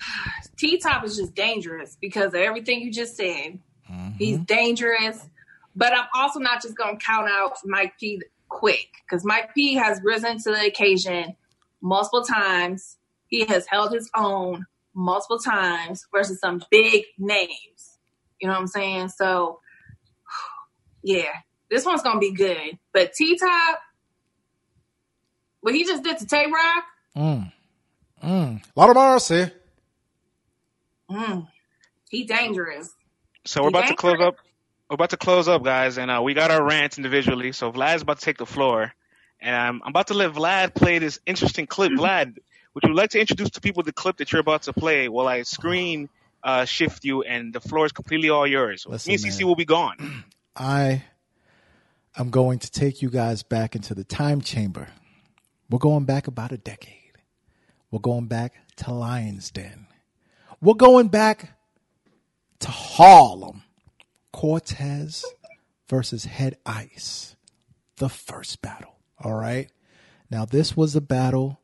*sighs* T Top is just dangerous because of everything you just said. Mm-hmm. He's dangerous, but I'm also not just going to count out Mike P quick because Mike P has risen to the occasion multiple times. He has held his own multiple times versus some big names. You know what I'm saying? So, *sighs* yeah, this one's gonna be good. But T Top, what he just did to Tay Roc, Mm. Mm. Lot of bars mercy. Mm, he dangerous. So we're You about to close up. We're about to close up, guys, and uh, we got our rants individually. So Vlad's about to take the floor, and um, I'm about to let Vlad play this interesting clip. *laughs* Vlad, would you like to introduce to people the clip that you're about to play while I screen uh, shift you, and the floor is completely all yours. Listen, Me and CC man. will be gone. *clears throat* I am going to take you guys back into the time chamber. We're going back about a decade. We're going back to Lion's Den. We're going back to Harlem. Cortez versus Head Ice. The first battle. All right. Now, this was a battle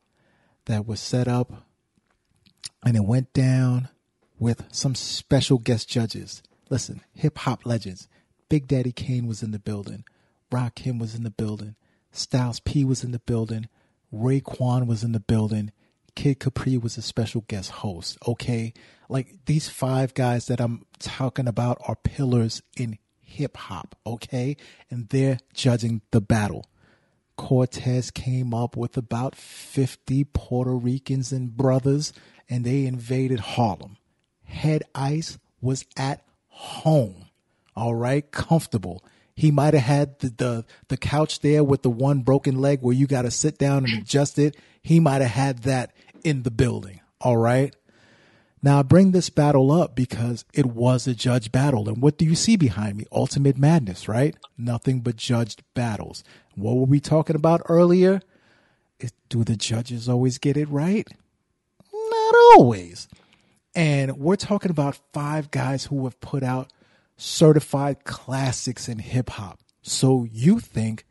that was set up and it went down with some special guest judges. Listen, hip hop legends. Big Daddy Kane was in the building. Rakim was in the building. Styles P was in the building. Raekwon was in the building. Kid Capri was a special guest host. Okay. Like these five guys that I'm talking about are pillars in hip hop. Okay. And they're judging the battle. Cortez came up with about 50 Puerto Ricans and brothers, and they invaded Harlem. Head Ice was at home, all right, comfortable. He might have had the, the the couch there with the one broken leg where you got to sit down and adjust it. He might have had that in the building, all right. Now I bring this battle up because it was a judge battle, and what do you see behind me? Ultimate Madness, right? Nothing but judged battles. What were we talking about earlier? Is, do the judges always get it right? Not always. And we're talking about five guys who have put out certified classics in hip hop. So you think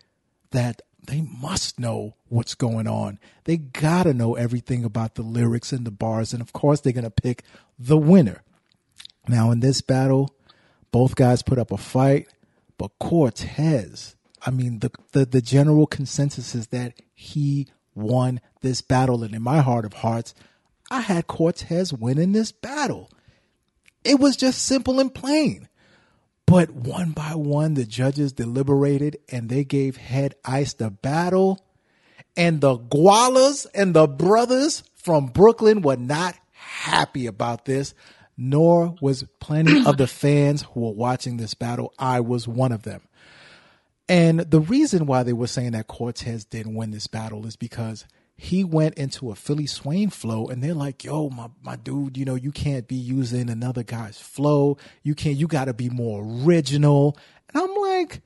that they must know what's going on. They gotta know everything about the lyrics and the bars. And of course, they're gonna pick the winner. Now, in this battle, both guys put up a fight, but Cortez, I mean, the, the, the general consensus is that he won this battle. And in my heart of hearts, I had Cortez winning this battle. It was just simple and plain. But one by one, the judges deliberated and they gave Head Ice the battle. And the Gualas and the brothers from Brooklyn were not happy about this, nor was plenty of the fans who were watching this battle. I was one of them. And the reason why they were saying that Cortez didn't win this battle is because he went into a Philly Swain flow and they're like, yo, my, my dude, you know, you can't be using another guy's flow. You can't, you got to be more original. And I'm like,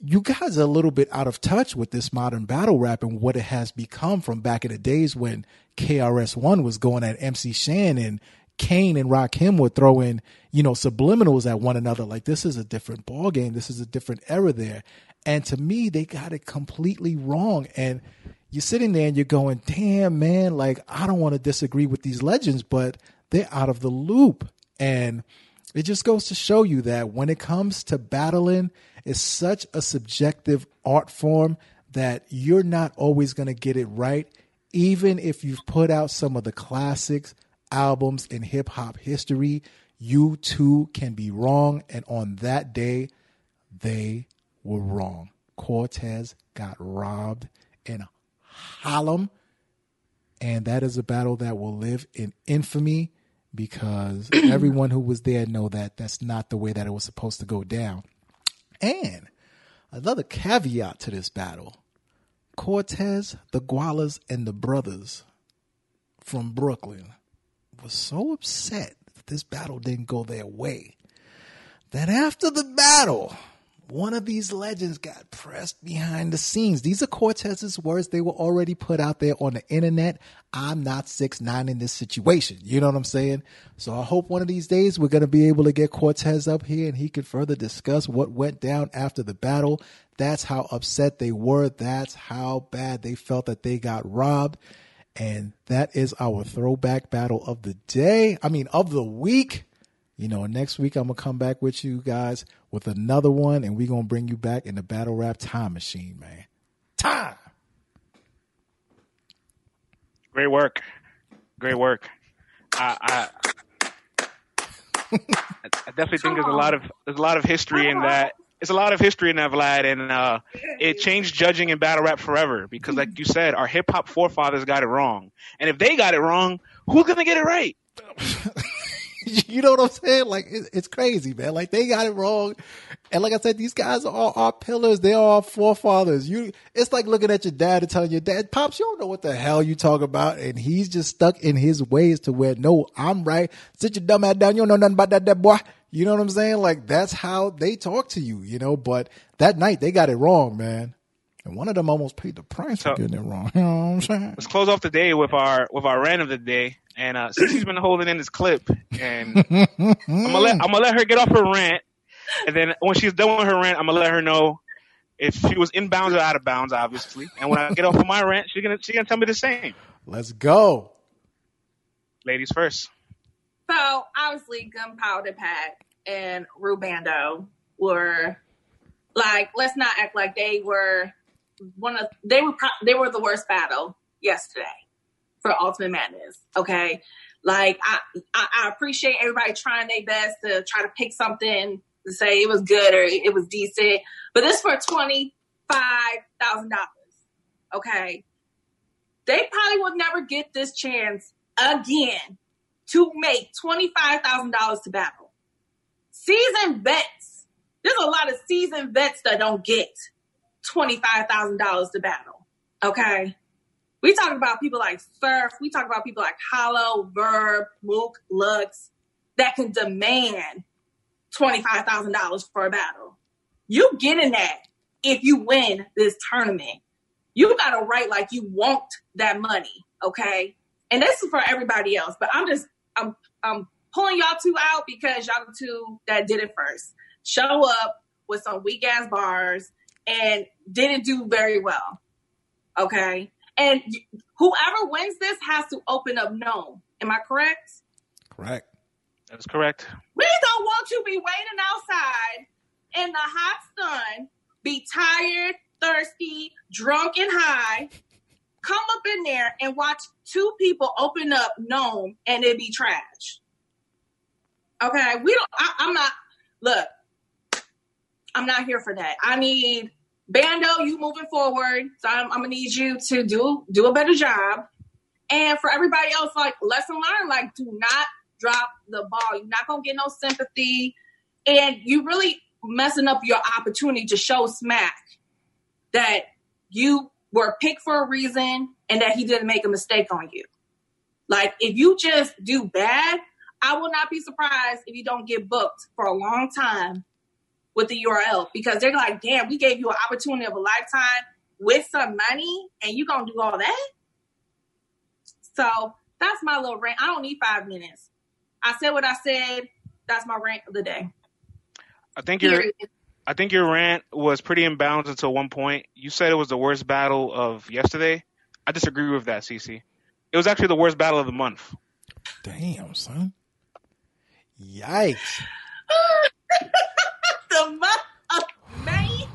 you guys are a little bit out of touch with this modern battle rap and what it has become from back in the days when KRS-One was going at MC Shan and Kane and Rakim were throwing, you know, subliminals at one another. Like this is a different ball game. This is a different era there. And to me, they got it completely wrong. And you're sitting there and you're going, damn, man, like I don't want to disagree with these legends, but they're out of the loop. And it just goes to show you that when it comes to battling, it's such a subjective art form that you're not always going to get it right. Even if you've put out some of the classics albums in hip hop history, you too can be wrong. And on that day, they were wrong. Cortez got robbed in Harlem. And that is a battle that will live in infamy because *clears throat* everyone who was there know that that's not the way that it was supposed to go down. And another caveat to this battle Cortez, the Gualas, and the brothers from Brooklyn was so upset that this battle didn't go their way that after the battle, one of these legends got pressed behind the scenes. These are Cortez's words. They were already put out there on the internet. I'm not six nine in this situation. You know what I'm saying? So I hope one of these days we're going to be able to get Cortez up here and he can further discuss what went down after the battle. That's how upset they were. That's how bad they felt that they got robbed. And that is our throwback battle of the day. I mean, of the week. You know, next week I'm gonna come back with you guys with another one, and we're gonna bring you back in the battle rap time machine, man. Time. Great work. Great work. I, I, I definitely think there's a lot of there's a lot of history in that. It's a lot of history in that, Vlad, and uh, it changed judging in battle rap forever because, like you said, our hip hop forefathers got it wrong, and if they got it wrong, who's gonna get it right? *laughs* *laughs* you know what I'm saying? Like it, it's crazy, man. Like they got it wrong, and like I said, these guys are all our pillars. They are our forefathers. You, it's like looking at your dad and telling your dad, "Pops, you don't know what the hell you talk about," and he's just stuck in his ways to where, no, I'm right. Sit your dumb ass down. You don't know nothing about that, that boy. You know what I'm saying? Like that's how they talk to you, you know. But that night they got it wrong, man. And one of them almost paid the price so, for getting it wrong. *laughs* You know what I'm saying? Let's close off the day with our with our rant of the day. And uh, since he's been holding in this clip, and *laughs* I'm gonna let I'm gonna let her get off her rant, and then when she's done with her rant, I'm gonna let her know if she was in bounds or out of bounds, obviously. And when I get off of my rant, she's gonna she's gonna tell me the same. Let's go. Ladies first. So obviously, Gunpowder Pack and Rubando were like, let's not act like they were one of they were they were the worst battle yesterday for Ultimate Madness. Okay, like I, I, I appreciate everybody trying their best to try to pick something to say it was good or it was decent, but this for twenty five thousand dollars. Okay, they probably would never get this chance again to make twenty five thousand dollars to battle. Season vets, there's a lot of seasoned vets that don't get $25,000 to battle. Okay. We talk about people like Surf. We talk about people like Hollow, Verb, Mook, Lux that can demand $25,000 for a battle. You getting that if you win this tournament. You got to write like you want that money. Okay. And this is for everybody else, but I'm just, I'm, I'm pulling y'all two out because y'all two that did it first. Show up with some weak ass bars and didn't do very well. Okay. And whoever wins this has to open up NOME. Am I correct? Correct. That's correct. We don't want you to be waiting outside in the hot sun, be tired, thirsty, drunk, and high. Come up in there and watch two people open up NOME and it be trash. Okay, we don't. I, I'm not. Look, I'm not here for that. I need Bando, you moving forward. So I'm, I'm, gonna need you to do do a better job. And for everybody else, like lesson learned, like do not drop the ball. You're not gonna get no sympathy, and you really messing up your opportunity to show Smack that you were picked for a reason and that he didn't make a mistake on you. Like if you just do bad, I will not be surprised if you don't get booked for a long time with the URL because they're like, damn, we gave you an opportunity of a lifetime with some money and you gonna do all that? So that's my little rant. I don't need five minutes. I said what I said. That's my rant of the day. I think your I think your rant was pretty imbalanced until one point. You said it was the worst battle of yesterday. I disagree with that, CC. It was actually the worst battle of the month. Damn, son. Yikes. *laughs* the month of May.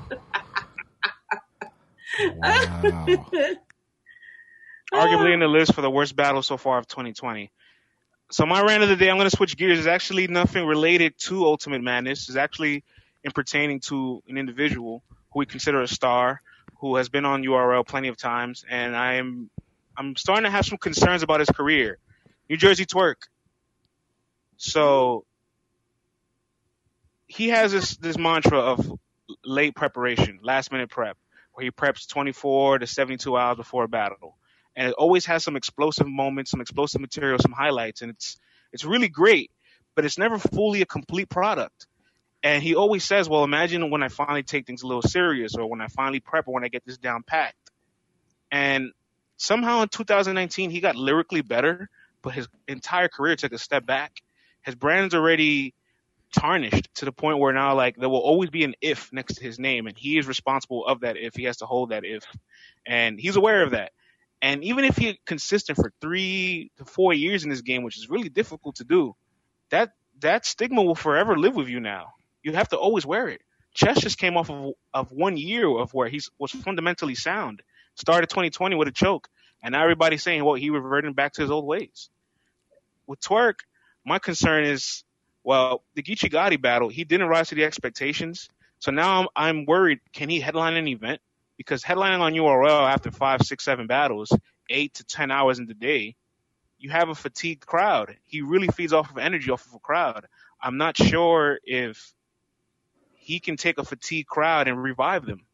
wow. Arguably in the list for the worst battle so far of 2020. So my rant of the day, I'm going to switch gears. Is actually nothing related to Ultimate Madness. It's actually in pertaining to an individual who we consider a star, who has been on URL plenty of times, and I'm I'm starting to have some concerns about his career. New Jersey Twerk. So he has this this mantra of late preparation, last minute prep, where he preps 24 to 72 hours before a battle, and it always has some explosive moments, some explosive material, some highlights, and it's it's really great, but it's never fully a complete product. And he always says, "Well, imagine when I finally take things a little serious, or when I finally prep, or when I get this down packed." And somehow in 2019, he got lyrically better, but his entire career took a step back. His brand's already tarnished to the point where now like there will always be an if next to his name and he is responsible of that if he has to hold that if and he's aware of that and even if he's consistent for three to four years in this game which is really difficult to do that that stigma will forever live with you now. You have to always wear it. Chess just came off of, of one year of where he was fundamentally sound. Started 2020 with a choke, and now everybody's saying, well, he reverted back to his old ways. With Twerk, my concern is, well, the Gotti battle, he didn't rise to the expectations. So now I'm, I'm worried, can he headline an event? Because headlining on URL after five, six, seven battles, eight to 10 hours in the day, you have a fatigued crowd. He really feeds off of energy off of a crowd. I'm not sure if he can take a fatigued crowd and revive them.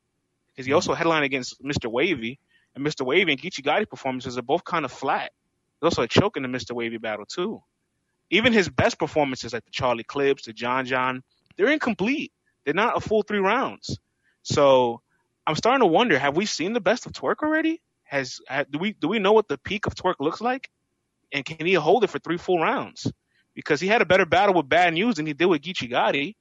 Because he also mm-hmm. headlined against Mr. Wavy, and Mr. Wavy and Geechee Gotti performances are both kind of flat. There's also a choke in the Mr. Wavy battle too. Even his best performances, like the Charlie Clips, the John John, they're incomplete. They're not a full three rounds. So I'm starting to wonder: Have we seen the best of Twerk already? Has do we do we know what the peak of Twerk looks like? And can he hold it for three full rounds? Because he had a better battle with Bad News than he did with Geechee Gotti.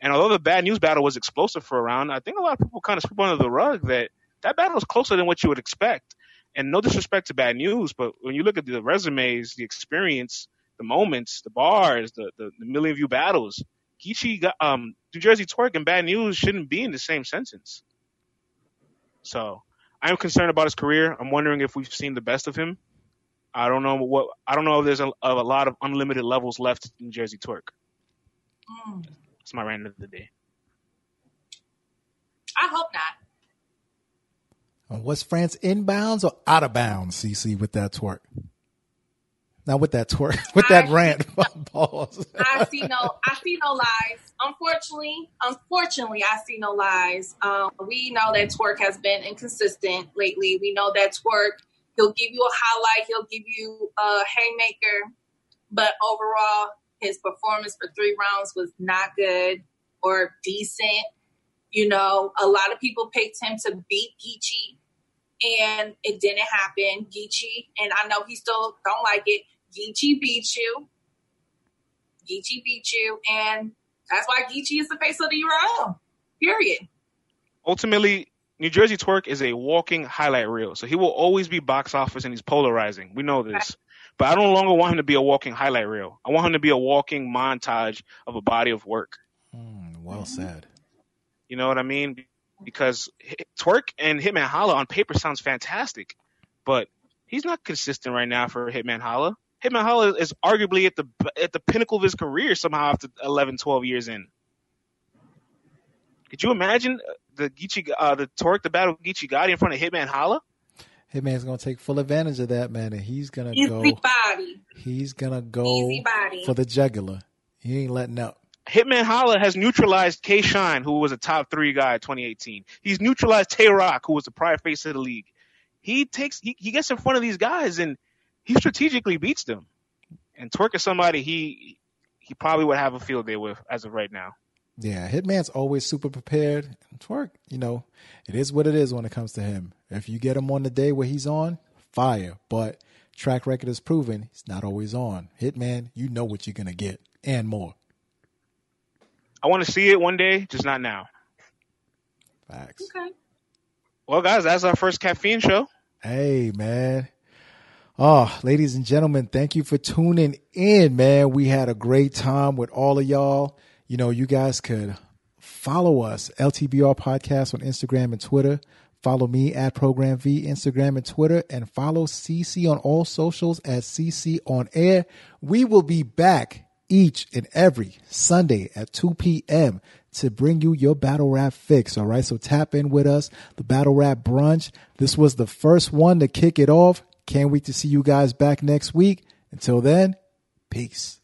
And although the Bad News battle was explosive for a round, I think a lot of people kind of sweep under the rug that that battle was closer than what you would expect. And no disrespect to Bad News, but when you look at the resumes, the experience, the moments, the bars, the the, the million view battles, Geechee, um, New Jersey Twerk and Bad News shouldn't be in the same sentence. So I'm concerned about his career. I'm wondering if we've seen the best of him. I don't know what I don't know if there's a, a lot of unlimited levels left in Jersey Twerk. Mm. That's my rant of the day. I hope not. Uh, was France inbounds or out of bounds, CC, with that twerk? Now with that twerk, *laughs* with I, that rant, pause. *laughs* I see no, I see no lies. Unfortunately, unfortunately, I see no lies. Um, we know that twerk has been inconsistent lately. We know that twerk, he'll give you a highlight, he'll give you a haymaker, but overall, his performance for three rounds was not good or decent. You know, a lot of people picked him to beat Geechee and it didn't happen. Geechee, and I know he still don't like it. Geechee beat you. Geechee beat you, and that's why Geechee is the face of the URL. Period. Ultimately, New Jersey Twerk is a walking highlight reel, so he will always be box office and he's polarizing. We know this. But I no longer want him to be a walking highlight reel. I want him to be a walking montage of a body of work. Mm, well said. You know what I mean? because Twerk and Hitman Holla on paper sounds fantastic, but he's not consistent right now for Hitman Holla. Hitman Holla is arguably at the at the pinnacle of his career somehow after 11, 12 years in. Could you imagine the Geechee, uh, the Twerk, the battle of Geechee Gotti in front of Hitman Holla? Hitman's gonna take full advantage of that, man, and he's gonna Easy go. Body. He's gonna go for the jugular. He ain't letting up. Hitman Holla has neutralized K Shine, who was a top three guy in 2018. He's neutralized Tay Roc, who was the prior face of the league. He takes he, he gets in front of these guys and he strategically beats them. And Twerk is somebody he he probably would have a field day with as of right now. Yeah, Hitman's always super prepared. Twerk, you know, it is what it is when it comes to him. If you get him on the day where he's on, fire. But track record is proven he's not always on. Hitman, you know what you're gonna get and more. I want to see it one day, just not now. Facts. Okay. Well, guys, that's our first caffeine show. Hey, man. Oh, ladies and gentlemen, thank you for tuning in, man. We had a great time with all of y'all. You know, you guys could follow us, LTBR Podcast on Instagram and Twitter. Follow me at Program V, Instagram and Twitter, and follow CC on all socials at CC on air. We will be back each and every Sunday at 2 p.m. to bring you your battle rap fix. All right. So tap in with us, the battle rap brunch. This was the first one to kick it off. Can't wait to see you guys back next week. Until then, peace.